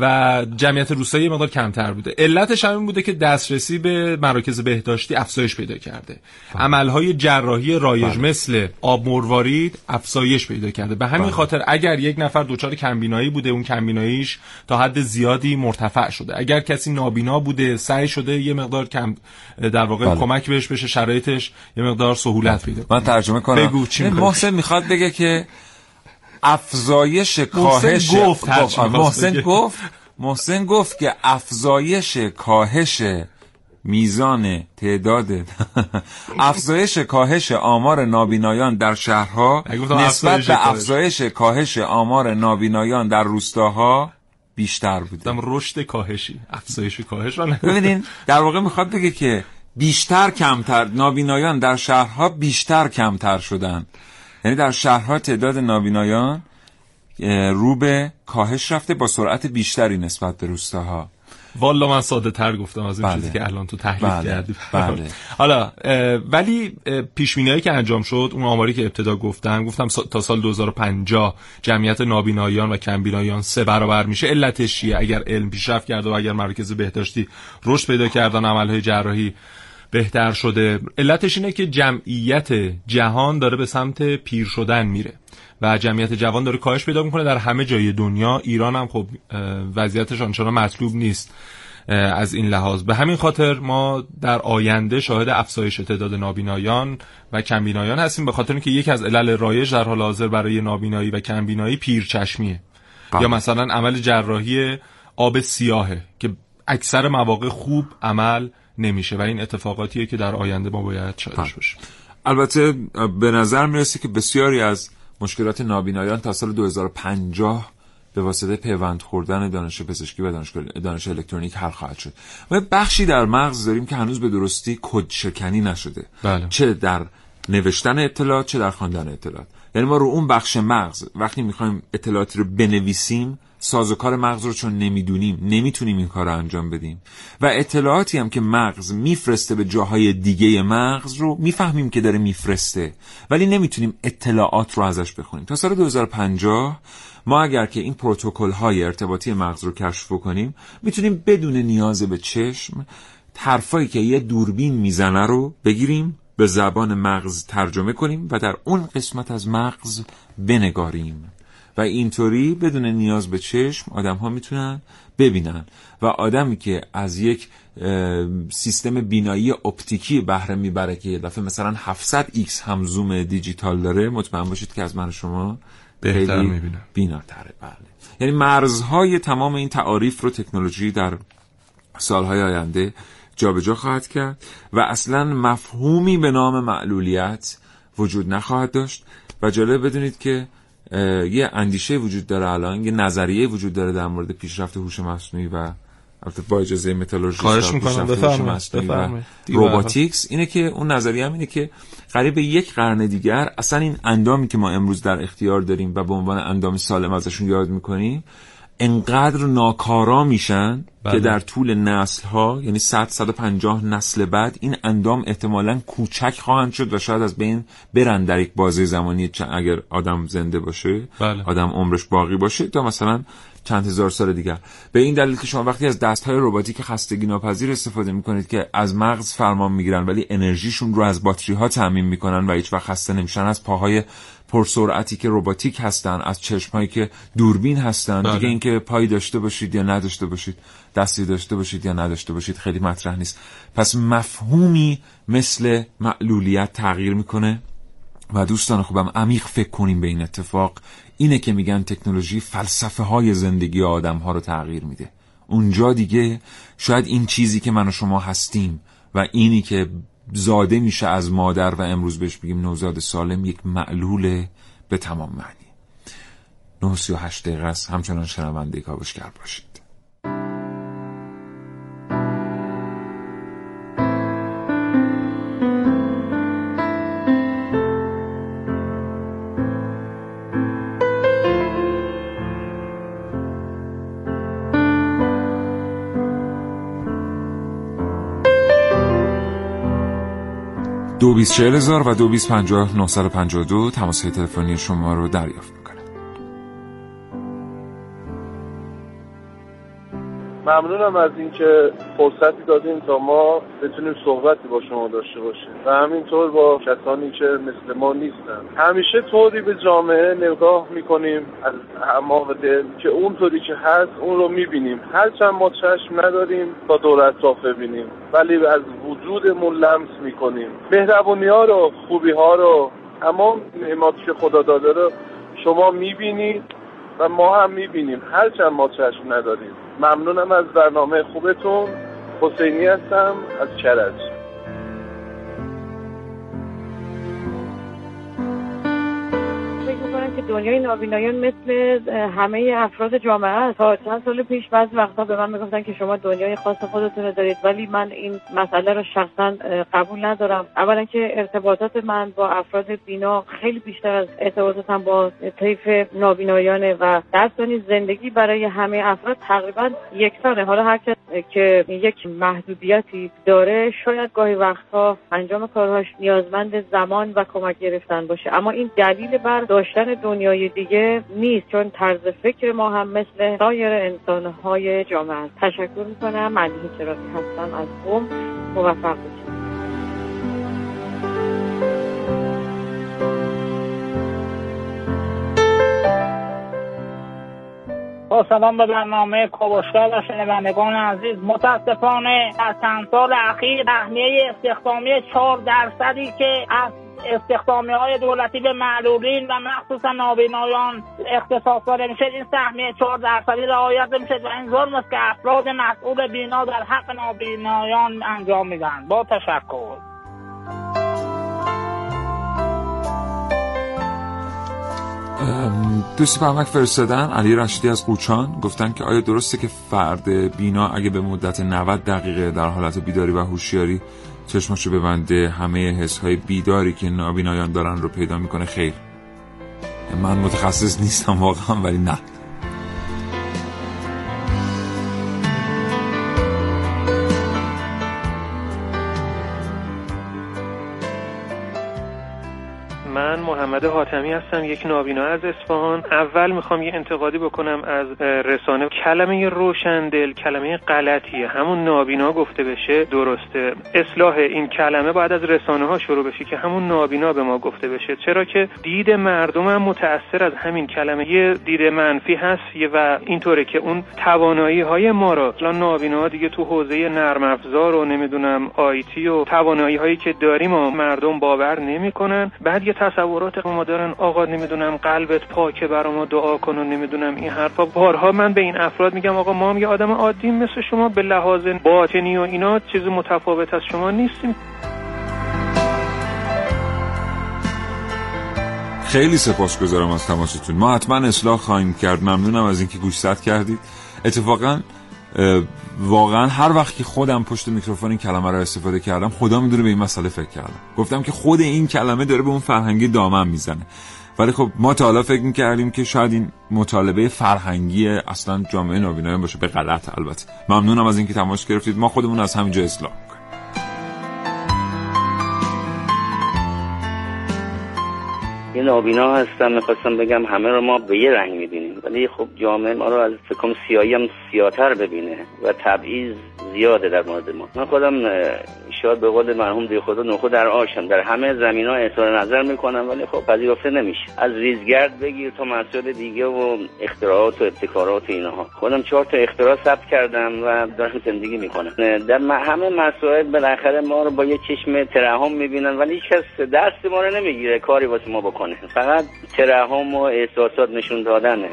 و جمعیت روستایی مقدار کمتر بوده. علتش همین بوده که دسترسی به مراکز بهداشتی افزایش پیدا کرده. بله. عملهای جراحی رایج بله. مثل آب مروارید افزایش پیدا کرده. به همین بله. خاطر اگر یک نفر دچار کمبینایی بوده اون کمبیناییش تا حد زیادی مرتفع شده. اگر کسی نابینا بوده سعی شده یه مقدار کم در واقع. کمک بهش بشه شرایطش یه مقدار سهولت پیدا من ترجمه کنم. بگو چی محسن می‌خواد بگه که افزایش کاهش گفت محسن گفت محسن گفت که افزایش کاهش میزان تعداد افزایش کاهش آمار نابینایان در شهرها نسبت به افزایش کاهش آمار نابینایان در روستاها بیشتر بود. رشد کاهشی افزایش کاهش رو ببینین در واقع می‌خواد بگه که بیشتر کمتر نابینایان در شهرها بیشتر کمتر شدن. یعنی در شهرها تعداد نابینایان رو به کاهش رفته با سرعت بیشتری نسبت به روستاها والا من ساده تر گفتم از این بله. چیزی که الان تو تحلیل بله. کردی بله. حالا ولی پیشمینایی که انجام شد اون آماری که ابتدا گفتم گفتم تا سال 2050 جمعیت نابینایان و کمبینایان سه برابر میشه علتش چیه اگر علم پیشرفت کرده و اگر مرکز بهداشتی رشد پیدا کردن عملهای جراحی بهتر شده. علتش اینه که جمعیت جهان داره به سمت پیر شدن میره و جمعیت جوان داره کاهش پیدا می‌کنه. در همه جای دنیا ایران هم خب وضعیتش آنچنان مطلوب نیست از این لحاظ. به همین خاطر ما در آینده شاهد افزایش تعداد نابینایان و کمبینایان هستیم به خاطر اینکه یکی از علل رایج در حال حاضر برای نابینایی و کمبینایی پیرچشمیه. بله. یا مثلا عمل جراحی آب سیاهه که اکثر مواقع خوب عمل نمیشه و این اتفاقاتیه که در آینده ما باید شاهدش. باشیم البته به نظر می‌رسه که بسیاری از مشکلات نابینایان تا سال 2050 به واسطه پیوند خوردن دانش پزشکی و دانش, دانش الکترونیک حل خواهد شد و بخشی در مغز داریم که هنوز به درستی کد شکنی نشده بله. چه در نوشتن اطلاعات چه در خواندن اطلاعات یعنی ما رو اون بخش مغز وقتی می‌خوایم اطلاعاتی رو بنویسیم سازوکار مغز رو چون نمی‌دونیم نمی‌تونیم این کار رو انجام بدیم. و اطلاعاتی هم که مغز میفرسته به جاهای دیگه مغز رو می‌فهمیم که داره میفرسته. ولی نمی‌تونیم اطلاعات رو ازش بخونیم. تا سال 2050 ما اگر که این پروتکل های ارتباطی مغز رو کشف کنیم می‌تونیم بدون نیاز به چشم حرفایی که یه دوربین می‌زنه رو بگیریم به زبان مغز ترجمه کنیم و در اون قسمت از مغز بنگاریم. و اینطوری بدون نیاز به چشم آدم ها می‌تونن ببینن. و آدمی که از یک سیستم بینایی اپتیکی بهره می‌بره که یه دفعه مثلا 700 X هم زوم دیجیتال داره مطمئن باشید که از من شما بهتر می‌بینه. بیناتره. بله. یعنی مرزهای تمام این تعاریف رو تکنولوژی در سالهای آینده جابجا خواهد کرد و اصلا مفهومی به نام معلولیت وجود نخواهد داشت. و جالب بدونید که یه اندیشه وجود داره الان یه نظریه وجود داره در مورد پیشرفت هوش مصنوعی و البته با اجازه متالورژیست خواهش می‌کنم بفرمایید robotics. اینه که اون نظریه هم اینه که قریب یک قرن دیگر اصلا این اندامی که ما امروز در اختیار داریم و به عنوان اندام سالم ازشون یاد می‌کنیم انقدر ناکارا میشن بله. که در طول نسل ها یعنی 100 150 نسل بعد این اندام احتمالا کوچک خواهند شد و شاید از بین برن در یک بازه زمانی اگر آدم زنده باشه بله. آدم عمرش باقی باشه تا مثلا چند هزار سال دیگر به این دلیل که شما وقتی از دست های رباتیک خستگی ناپذیر استفاده می‌کنید که از مغز فرمان می‌گیرن ولی انرژیشون رو از باتری ها تعمین می‌کنن و هیچ وقت خسته نمیشن از پاهای پرسرعتی که رباتیک هستن از چشمهایی که دوربین هستن. بله. دیگه اینکه پای داشته باشید یا نداشته باشید دستی داشته باشید یا نداشته باشید خیلی مطرح نیست. پس مفهومی مثل معلولیت تغییر می‌کنه و دوستان خوبم عمیق فکر کنیم به این اتفاق. اینه که میگن تکنولوژی فلسفه های زندگی آدم ها رو تغییر میده. اونجا دیگه شاید این چیزی که من و شما هستیم و اینی که زاده میشه از مادر و امروز بهش بگیم نوزاد سالم یک معلول به تمام معنی. 98 دقیقه است. همچنان شنونده کاوشگر باشید. دو بیس هزار و دو بیس پنجاه دو. تماس تلفنی شما رو دریافت. ممنونم از اینکه فرصتی دادیم تا ما بتونیم صحبتی با شما داشته باشیم. و همینطور با کسانی که مثل ما نیستن. همیشه طوری به جامعه نگاه می‌کنیم از اعماق دل که اونطوری که هست اون رو می‌بینیم. هرچند ما چشم نداریم با دور اطراف ببینیم. ولی از وجودمون لمس می‌کنیم. مهربونی ها رو خوبی ها رو تمام نعماتی که خدا داده رو شما می‌بینید و ما هم می‌بینیم. هرچند ما چشم نداریم. ممنونم از برنامه خوبتون. حسینی هستم از کرج. که دنیای نابینایان مثل همه افراد جامعه است. تا چند سال پیش بعضی وقتا به من می‌گفتن که شما دنیای خاص خودتون دارید ولی من این مسئله رو شخصا قبول ندارم. اولا که ارتباطات من با افراد بینا خیلی بیشتر از ارتباطاتم با طیف نابینایانه و در زندگی برای همه افراد تقریبا یکسانه. حالا هر که یک محدودیتی داره شاید گاهی وقتها انجام کارهاش نیازمند زمان و کمک گرفتن باشه. اما این دلیل بر داشتن دنیای دیگه نیست چون طرز فکر ما هم مثل سایر انسانهای جامعه است. تشکر می‌کنم. ملیه چراقی هستم از قوم. موفق باشید. با سلام به برنامه کاوشگر و شنوندگان عزیز. متاسفانه از چند سال اخیر اهمیه استخدامی چهار درصدی که از استخدامی های دولتی به معلولین و مخصوصا نابینایان اختصاص داده میشه. این سهمیه چهار درصدی رعایت میشه و این ظلم است که افراد مسئول بینا در حق نابینایان انجام میدن با تشکر. دوستی پرمک فرستادن. علی رشدی از قوچان گفتن که آیا درسته که فرد بینا اگه به مدت 90 دقیقه در حالت بیداری و هوشیاری چشماشو ببنده همه حس های بیداری که نابینایان دارن رو پیدا می‌کنه خیر. من متخصص نیستم واقعا ولی نه. محمد حاتمی هستم یک نابینا از اصفهان. اول می‌خوام یه انتقادی بکنم از رسانه. کلمه روشندل کلمه غلطیه. همون نابینا گفته بشه درسته. اصلاح این کلمه باید از رسانه ها شروع بشه که همون نابینا به ما گفته بشه. چرا که دید مردم هم متاثر از همین کلمه. یه دید منفی هست و اینطوره که اون توانایی های ما رو الان نابینا دیگه تو حوزه نرم افزار و نمی‌دونم آیتی و توانایی هایی که داریم و مردم باور نمی‌کنن. بعد یه تصورات ما دارن. آقا نمی‌دونم قلبت پاکه برا ما دعا کن و نمی‌دونم این حرفا. بارها من به این افراد میگم آقا ما هم یه آدم عادی مثل شما به لحاظ باطنی و اینا چیز متفاوت از شما نیستیم. خیلی سپاسگزارم از تماستون. ما حتما اصلاح خواهیم کرد. ممنونم از اینکه گوشزد کردید. اتفاقا واقعا هر وقت که خودم پشت میکروفون این کلمه رو استفاده کردم خدا می‌دونه به این مسئله فکر کردم. گفتم که خود این کلمه داره به اون فرهنگی دامن می‌زنه. ولی خب ما تا حالا فکر می‌کردیم که شاید این مطالبه فرهنگی اصلا جامعه نابینایان باشه به غلط البته. ممنونم از اینکه تماس گرفتید. ما خودمون از همینجا اصلاح. یه نابینا هستم می‌خواستم بگم همه رو ما به یه رنگ می‌بینیم. ولی خب جامعه ما رو از فکرم سیایی هم سیاتر ببینه و تبعیض زیاده در مورد ما. من خودم شاید به قول مرحوم دی خدا نخو در آشم. در همه زمین ها اظهار نظر می‌کنم ولی خب پذیرفته نمیشه. از ریزگرد بگیر تا مسائل دیگه و اختراعات و ابتکارات و اینها. خودم چهار تا اختراع ثبت کردم و دارم زندگی می‌کنم. در همه مسائل بالاخره ما رو با یه چشم ترحم می‌بینن ولی هیچ کس دست ما رو نمی‌گیره کاری واسه ما بکنه. فقط ترحم و احساسات نشون دادنه.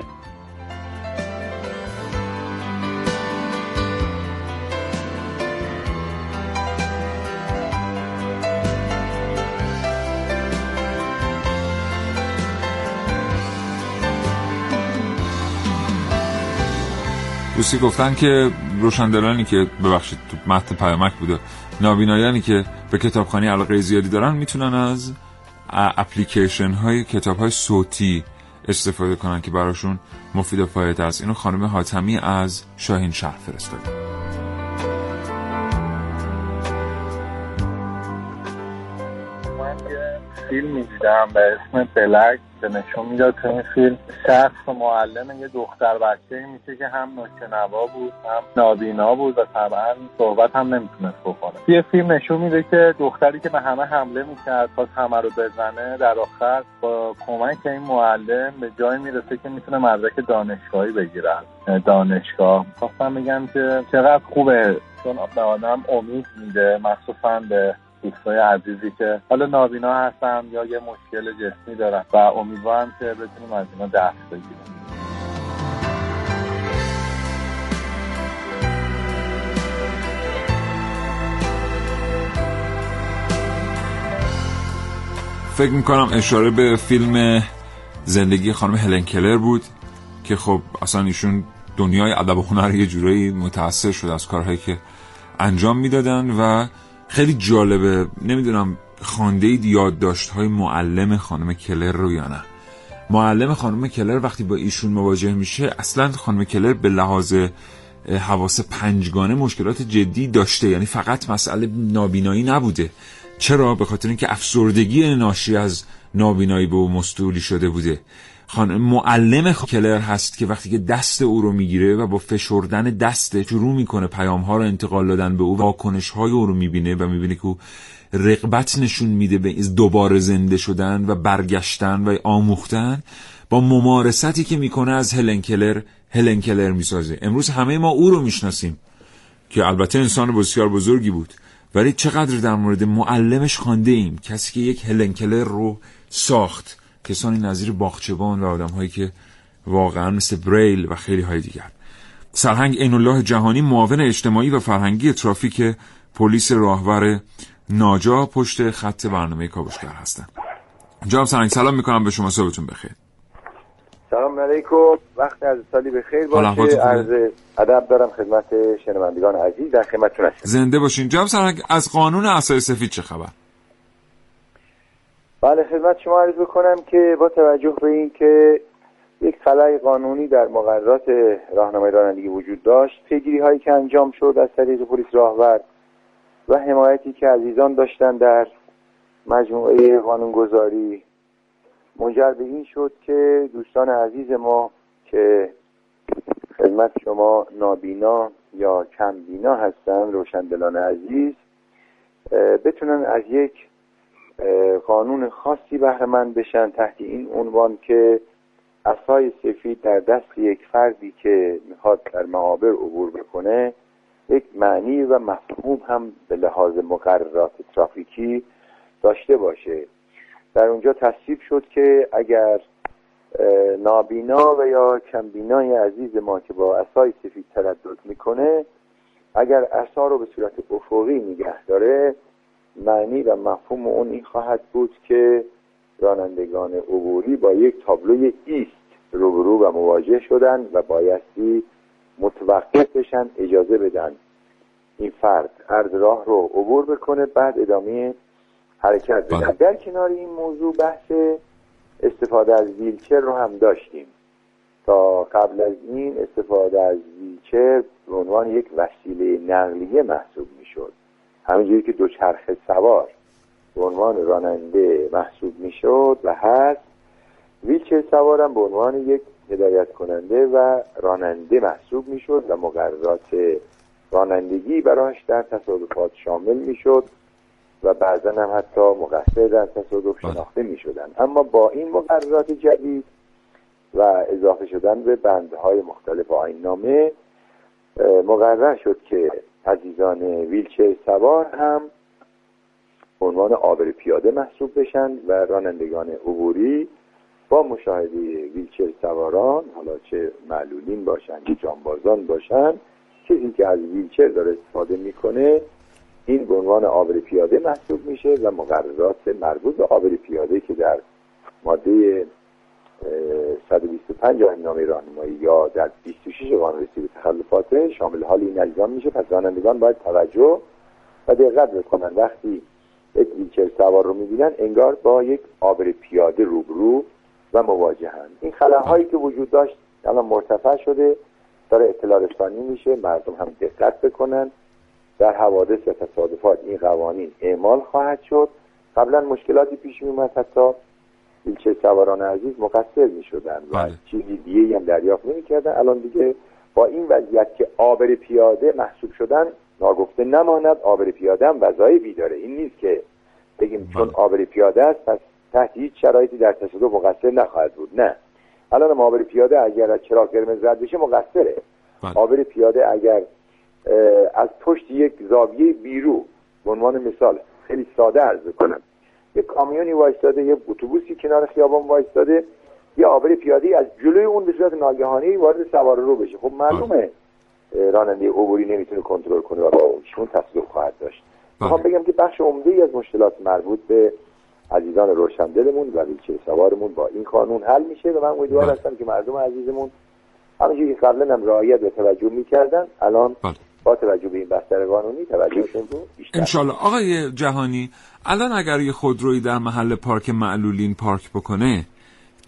دوستی گفتن که روشندلانی که ببخشید تو متن پیامک بوده نابینایانی که به کتابخانی علاقه زیادی دارن می‌تونن از اپلیکیشن های کتاب های صوتی استفاده کنن که براشون مفید و فایده است. اینو خانم حاتمی از شاهین شهر فرستاده. فیلم می‌دیدم به اسم بلک. که نشون می‌داد تو این فیلم. شخص و معلم یه دختر بچه میشه که هم ناشنوا بود هم نابینا بود و طبعا صحبت هم نمی‌تونست بکنه. یه فیلم نشون میده که دختری که به همه حمله می‌کرد خواست همه رو بزنه در آخر با کمک این معلم به جای می‌رسه که می‌تونه مدرک دانشگاهی بگیره. دانشگاه. خواستم میگم که چقدر خوبه. چون به آدم امید میده مخصوصا به دوستای عزیزی که حالا نابینا هستن یا یه مشکل جسمی دارن و امیدوارم که بتونیم از اینا دست بگیریم. فکر می‌کنم اشاره به فیلم زندگی خانم هلن کلر بود که خب اصلا ایشون دنیای ادب و هنر یه جورایی متاثر شد از کارهایی که انجام می‌دادن و خیلی جالبه. نمی‌دونم خانده یادداشت های معلم خانم کلر رو یا نه. معلم خانم کلر وقتی با ایشون مواجه میشه اصلا خانم کلر به لحاظ حواس پنجگانه مشکلات جدی داشته. یعنی فقط مسئله نابینایی نبوده. چرا؟ به خاطر اینکه افسردگی ناشی از نابینایی به او مستولی شده بوده. خانم معلم کلر هست که وقتی که دست او رو می‌گیره و با فشردن دست شروع می‌کنه پیام ها رو انتقال دادن به او واکنش های او رو می‌بینه و می‌بینه که او رقبت نشون میده به دوباره زنده شدن و برگشتن و آموختن با ممارستی که می‌کنه از هلن کلر هلن کلر می‌سازه. امروز همه ما او رو می‌شناسیم که البته انسان بسیار بزرگی بود. ولی چقدر در مورد معلمش خانده ایم؟ کسی که یک هلن کلر رو ساخت. کسانی نظیر باخچبان و آدم هایی که واقعا مثل بریل و خیلی های دیگر. سرهنگ این الله جهانی معاون اجتماعی و فرهنگی ترافیک پلیس راهور ناجا پشت خط برنامه کاوشگر هستن جناب سرهنگ سلام می‌کنم به شما صبحتون بخیر. سلام علیکم. وقت از سالی بخیر باشه. عرض ادب دارم خدمت شنوندگان عزیز. در خدمتتون هستم. زنده باشین. جناب سرهنگ از قانون اسای سفید چه خبر؟ بله خدمت شما عرض بکنم که با توجه به این که یک خلای قانونی در مقررات راهنمای رانندگی وجود داشت پیگیری هایی که انجام شد از طریق پلیس راهور و حمایتی که عزیزان داشتن در مجموعه قانونگذاری منجر به این شد که دوستان عزیز ما که خدمت شما نابینا یا کمبینا هستن روشندلان عزیز بتونن از یک قانون خاصی بهره بشن. تحت این عنوان که اصای سفید در دست یک فردی که می‌خواد در معابر عبور بکنه یک معنی و مفهوم هم به لحاظ مقررات ترافیکی داشته باشه. در اونجا تصویب شد که اگر نابینا و یا کمبینای عزیز ما که با اسای سفید تردد می‌کنه اگر اصا رو به صورت افقی نگه داره معنی و مفهوم اون این خواهد بود که رانندگان عبوری با یک تابلوی ایست روبرو و مواجه شدن و بایستی متوقف بشن اجازه بدن این فرد عرض راه رو عبور بکنه بعد ادامه حرکت بدن بله. در کنار این موضوع بحث استفاده از ویلچر رو هم داشتیم. تا قبل از این استفاده از ویلچر به عنوان یک وسیله نقلیه محسوب می‌شد. همینجوری که دوچرخه سوار به عنوان راننده محسوب می‌شد و هست ویلچر سوارم به عنوان یک هدایت کننده و راننده محسوب می‌شد و مقررات رانندگی براش در تصادفات شامل می‌شد و بعضا هم حتی مقصر در تصادف شناخته می شدن اما با این مقررات جدید و اضافه شدن به بندهای مختلف آین نامه مقرر شد که عزیزان ویلچر سوار هم عنوان آبر پیاده محسوب بشن و رانندگان عبوری با مشاهده ویلچر سواران حالا چه معلولین باشن چه جانبازان باشن کسی که از ویلچر داره استفاده می‌کنه این به عنوان آبر پیاده محسوب میشه و مقررات مربوط به آبر پیاده که در ماده 125 نامه راهنمایی یا در 26 قانون رسید تخلفات شامل حال این اجزام میشه پس رانندگان باید توجه و دقت بکنن. وقتی یک ویلچر سوار رو می‌بینن انگار با یک آبر پیاده روبرو و مواجهن. این خلاهایی که وجود داشت الان مرتفع شده داره اطلاع رسانی میشه مردم هم دقت بکنن. در حوادث و تصادفات این قوانین اعمال خواهد شد. قبلا مشکلاتی پیش می اومد حتی. ویلچر سواران عزیز مقصر می شدن و بله. چیزی دیگه هم دریافت نمی کردن الان دیگه با این وضعیت که آبر پیاده محسوب شدن ناگفته نماند آبر پیاده هم وظایفی داره. این نیست که بگیم چون آبر پیاده است پس تحت هیچ شرایطی در تصادف مقصر نخواهد بود. نه. الان هم آبر پیاده اگر از چراغ قرمز رد بشه مقصره. بله. آبر پیاده اگر از پشت یک زاویه بیرو به عنوان مثال خیلی ساده عرض کنم. یک کامیونی وایستاده یه اتوبوسی کنار خیابان وایستاده یه آبر پیاده از جلوی اون به صورت ناگهانی وارد سوار رو بشه خب معلومه اه، راننده عبوری نمی‌تونه کنترل کنه و با اون تصادف خواهد داشت می‌خوام بگم که بخش عمده ای از مشکلات مربوط به عزیزان روشندلمون و ویلچر سوارمون با این قانون حل میشه و من امیدوار بله. هستم که مردم عزیزمون همونجوری که قبلا هم رعایت و توجه می‌کردن الان بله. با توجه به این بستر قانونی توجهشون رو بیشتر. انشالله آقای جهانی الان اگر یه خودرویی در محل پارک معلولین پارک بکنه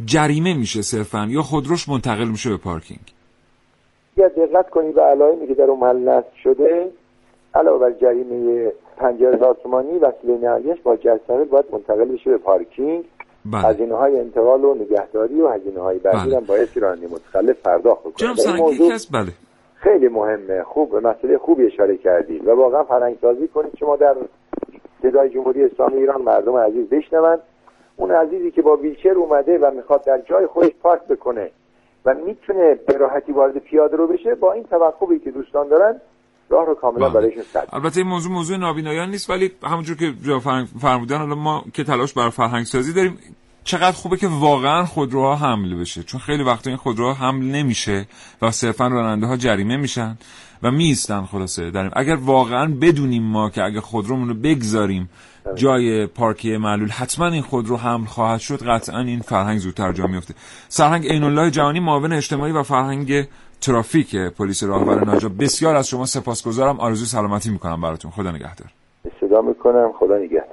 جریمه میشه صرفا یا خودروش منتقل میشه به پارکینگ؟ اگر دقت کنی به علائمی که در اون محل نصب شده علاوه بر جریمه 50000 تومانی وسیله نقلیش با جرثقیل باید منتقل بشه به پارکینگ. بله. هزینه های انتقال و نگهداری و هزینه های بعدی بله. هم باید راننده متخلف پرداخت بکنه. جناب و این سرنگ موضوع از بله. خیلی مهمه. خوب به مسئله خوبی اشاره کردید و واقعا فرهنگسازی کنید شما در صدای جمهوری اسلامی ایران مردم عزیز بشنون اون عزیزی که با ویلچر اومده و می‌خواد در جای خودش پارک بکنه و می‌تونه به راحتی وارد پیاده رو بشه با این توقعی که دوستان دارن راه رو کاملا بله. برایشون سد البته این موضوع موضوع نابینایان نیست ولی همونجور که فرمودن حالا ما که تلاش بر فرهنگ سازی داریم چقدر خوبه که واقعا خودروها حمل بشه. چون خیلی وقتا این خودروها حمل نمیشه و صرفا راننده ها جریمه میشن و میستن خلاصه. داریم اگر واقعا بدونیم ما که اگه خودرومون رو بگذاریم جای پارکی معلول حتما این خودرو حمل خواهد شد. قطعا این فرهنگ زودتر جا میفته سرهنگ عین الله جهانی معاون اجتماعی و فرهنگ ترافیک پلیس راهور ناجا بسیار از شما سپاسگزارم. آرزوی سلامتی می‌کنم براتون. خدا نگهدار. صدا می‌کنم. خدا نگهدارتون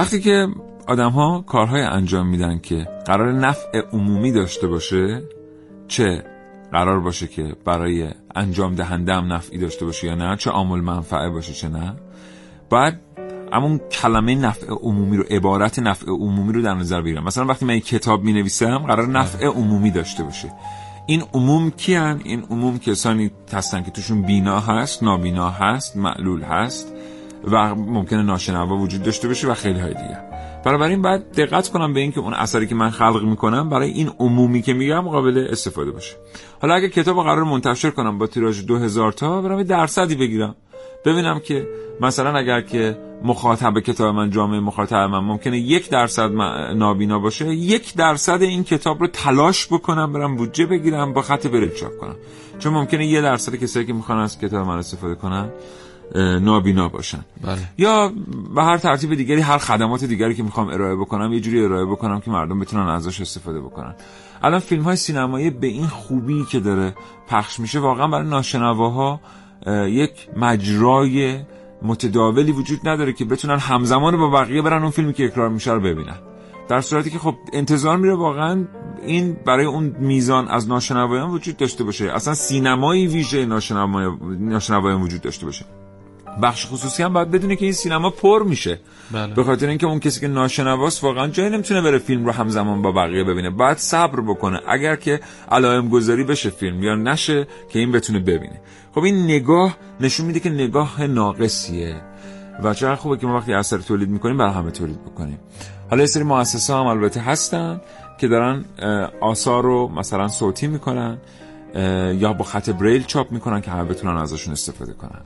وقتی که آدم ها کارهای انجام میدن که قرار نفع عمومی داشته باشه چه قرار باشه که برای انجام دهنده هم نفعی داشته باشه یا نه چه عامل منفعه باشه چه نه بعد همون کلمه نفع عمومی رو عبارت نفع عمومی رو در نظر بگیرم. مثلا وقتی من یک کتاب می نویسم قرار نفع عمومی داشته باشه. این عموم کیان؟ این عموم کسانی هستن که توشون بینا هست نابینا هست معلول هست. و ممکنه ناشنوا وجود داشته باشه و خیلی های دیگه. بنابراین باید دقت کنم به اینکه اون اثری که من خلق می‌کنم برای این عمومی که میگم قابل استفاده باشه. حالا اگه کتاب قرار منتشر کنم با تیراژ 2000 تا برام درصدی بگیرم. ببینم که مثلا اگر که مخاطب کتاب من جامعه مخاطب من ممکنه یک درصد نابینا باشه یک درصد این کتاب رو تلاش بکنم برم بودجه بگیرم با خط برید چاپ کنم. چون ممکنه یه درصد کسایی که می‌خوان از کتاب من استفاده کنن نابینا باشن. بله. یا به هر ترتیب دیگری هر خدمات دیگری که می‌خوام ارائه بکنم یه جوری ارائه بکنم که مردم بتونن ازش استفاده بکنن. الان فیلم های سینمایی به این خوبی که داره پخش میشه واقعا برای ناشنواها یک مجرای متداولی وجود نداره که بتونن همزمان با بقیه برن اون فیلمی که اکرار میشه رو ببینن. در صورتی که خب انتظار میره واقعا این برای اون میزان از ناشنوایان وجود داشته باشه. اصلا سینمایی ویژه ناشنوایان وجود داشته باشه. بخش خصوصی هم باید بدونه که این سینما پر میشه. بله. به خاطر اینکه اون کسی که ناشنواست واقعا جایی نمی‌تونه بره فیلم رو همزمان با بقیه ببینه. باید صبر بکنه اگر که علائم گذاری بشه فیلم یا نشه که این بتونه ببینه. خب این نگاه نشون میده که نگاه ناقصیه. و چقدر خوبه که ما وقتی اثر تولید می‌کنیم برای همه تولید بکنیم. حالا یه سری مؤسسه هم البته هستن که دارن آثار رو مثلا صوتی می‌کنن یا با خط بریل چاپ می‌کنن که همه بتونن ازشون استفاده کنن.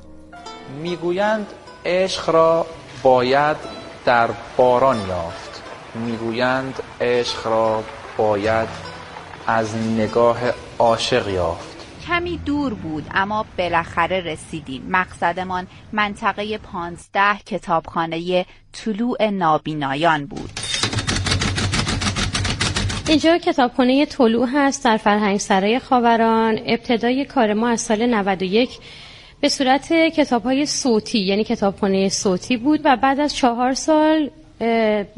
می‌گویند عشق را باید در باران یافت. می‌گویند عشق را باید از نگاه عاشق یافت. کمی دور بود اما بالاخره رسیدیم. مقصدمان منطقه پانزده کتابخانه طلوع نابینایان بود. اینجا کتابخانه طلوع هست در فرهنگ سرای خاوران. ابتدای کار ما از سال 91 به صورت کتاب های صوتی یعنی کتابخانه صوتی بود و بعد از چهار سال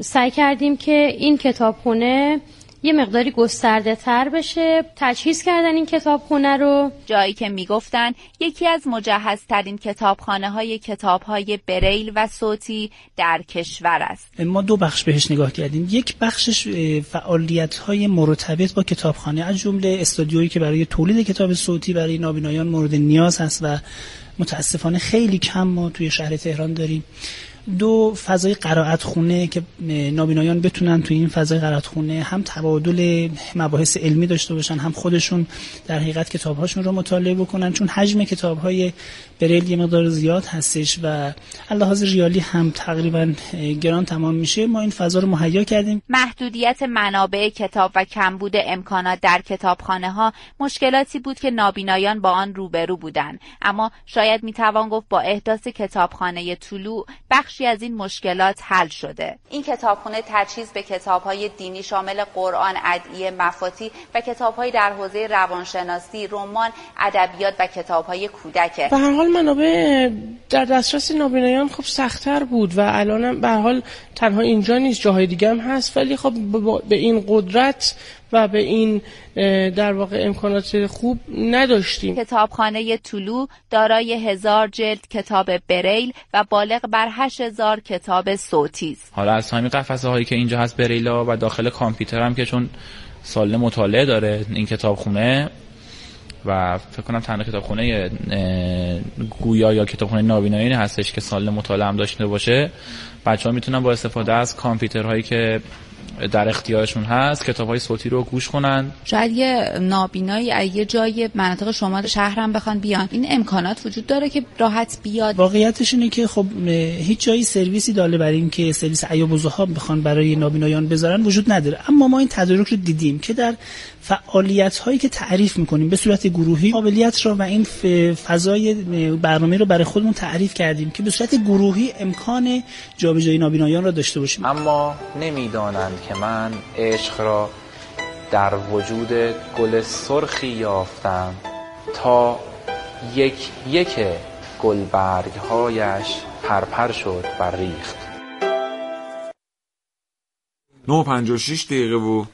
سعی کردیم که این کتابخونه یه مقداری گسترده تر بشه. تجهیز کردن این کتابخونه رو. جایی که می‌گفتن یکی از مجهزترین کتابخانه های کتاب های بریل و صوتی در کشور است. ما دو بخش بهش نگاه کردیم. یک بخشش فعالیت های مرتبط با کتابخانه. از جمله استودیویی که برای تولید کتاب صوتی برای نابینایان مورد نیاز هست و متاسفانه خیلی کم ما توی شهر تهران داریم. دو فضای قرائت خونه که نابینایان بتونن توی این فضای قرائت خونه هم تبادل مباحث علمی داشته باشن هم خودشون در حقیقت کتابهاشون رو مطالعه بکنن. چون حجم کتابهای بریل یه مقدار زیاد هستش و لحاظ ریالی هم تقریبا گران تمام میشه. ما این فضا رو مهیا کردیم. محدودیت منابع کتاب و کمبود امکانات در کتابخانه ها مشکلاتی بود که نابینایان با آن روبرو بودند. اما شاید می‌توان گفت با احداث کتابخانه طلوع بخشی از این مشکلات حل شده. این کتابخانه تجهیز به کتابهای دینی شامل قرآن ادعیه مفاتی و کتابهایی در حوزه روانشناسی رمان ادبیات و کتابهای کودک حال منابع در دسترس نابینایان خب سختتر بود و الان به حال تنها اینجا نیست جاهای دیگه هم هست. ولی خب به این قدرت و به این در واقع امکانات خوب نداشتیم. کتابخانه طلو دارای هزار جلد کتاب بریل و بالغ بر هشت هزار کتاب صوتی است. حالا از همین قفسه هایی که اینجا هست بریلا و داخل کامپیوتر هم که چون سال مطالعه داره این کتابخونه و فکر کنم تنها کتابخونه گویا یا کتابخونه نابینایی هستش که سال مطالعه هم داشته باشه. بچه ها می‌تونن با استفاده از کامپیوترهایی که در اختیارشون هست کتاب های صوتی رو گوش کنن. شاید یه نابینایی یه جای مناطق شما شهرم بخوان بیان این امکانات وجود داره که راحت بیاد. واقعیتش اینه که خب هیچ جایی سرویسی داله برای اینکه سرویس عیاب ها بخوان برای نابینایان بذارن وجود نداره. اما ما این تدارک رو دیدیم که در فعالیت هایی که تعریف می‌کنیم به صورت گروهی قابلیت رو و این فضای برنامه رو برای خودمون تعریف کردیم که به صورت گروهی امکان جابجایی نابینایان را داشته باشیم. اما نمی‌دانند که من عشق را در وجود گل سرخی یافتم تا یک یک گلبرگ هایش پرپر شد و ریخت. 9.56 دقیقه و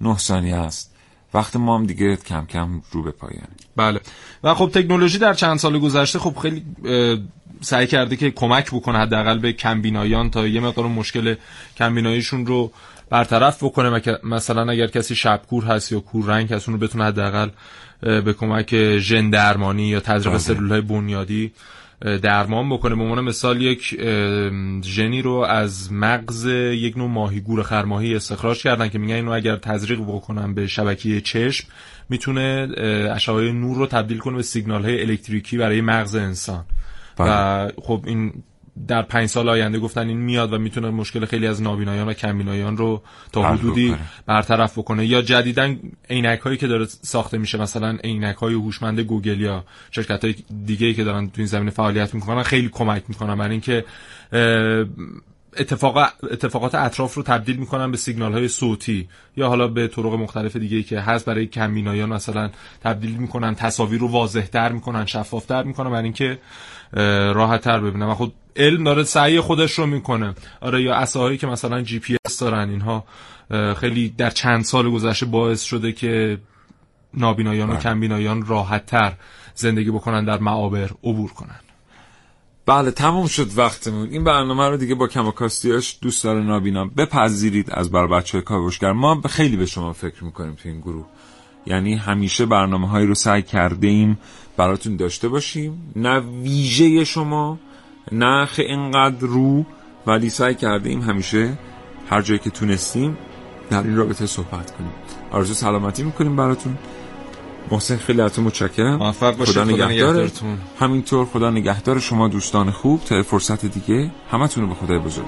9 ثانیه است. وقت ما هم دیگه کم کم رو به پایانه بله. و خب تکنولوژی در چند سال گذشته خب خیلی سعی کرده که کمک بکنه حداقل به کمبینایان تا یه مقدار مشکل کمبیناییشون رو برطرف بکنه مثلا اگر کسی شبکور هست یا کور رنگ هست اون رو بتونه حداقل به کمک ژن درمانی یا تزریق بله. سلول های بنیادی درمان بکنه به عنوان مثال یک ژنی رو از مغز یک نوع ماهیگور خرماهی استخراج کردن که میگن اینو اگر تزریق بکنن به شبکیه چشم می‌تونه اشعه نور رو تبدیل کنه به سیگنال های الکتریکی برای مغز انسان بله. و خب این در پنج سال آینده گفتن این میاد و می‌تونه مشکل خیلی از نابینایان و کمبینایان رو تا حدودی برطرف بکنه. یا جدیدا عینک هایی که داره ساخته میشه مثلا عینک های هوشمند گوگل یا شرکت های دیگه ای که دارن تو این زمینه فعالیت می‌کنن خیلی کمک می‌کنن. برای اینکه اتفاق اتفاقات اطراف رو تبدیل می‌کنن به سیگنال های صوتی یا حالا به طرق مختلف دیگه ای که هست برای کمبینایان مثلا تبدیل می‌کنن تصاویر رو واضح تر می‌کنن شفاف تر می‌کنن. برای اینکه راحت تر ببینن. و خود علم داره سعی خودش رو می‌کنه. آره یا عصاهایی که مثلا جی پی اس دارن اینها خیلی در چند سال گذشته باعث شده که نابینایان و بله. کمبینایان راحت تر زندگی بکنن در معابر عبور کنن. بله تمام شد وقتمون. این برنامه رو دیگه با کماکاستیاش دوست داره نابینا. بپذیرید از بر بچه کاوشگر. ما خیلی به شما فکر می‌کنیم تو این گروه. یعنی همیشه برنامه هایی رو سعی کرده ایم براتون داشته باشیم. نه ویژه شما نه اینقدر رو ولی سعی کرده ایم همیشه هر جایی که تونستیم در این رابطه صحبت کنیم. آرزو سلامتی می‌کنیم براتون. محسن خیلی ازتون متشکرم. موفق باشید. خدا نگهدارتون. همینطور خدا نگهدار شما دوستان خوب. تا فرصت دیگه همتون رو به خدای بزرگ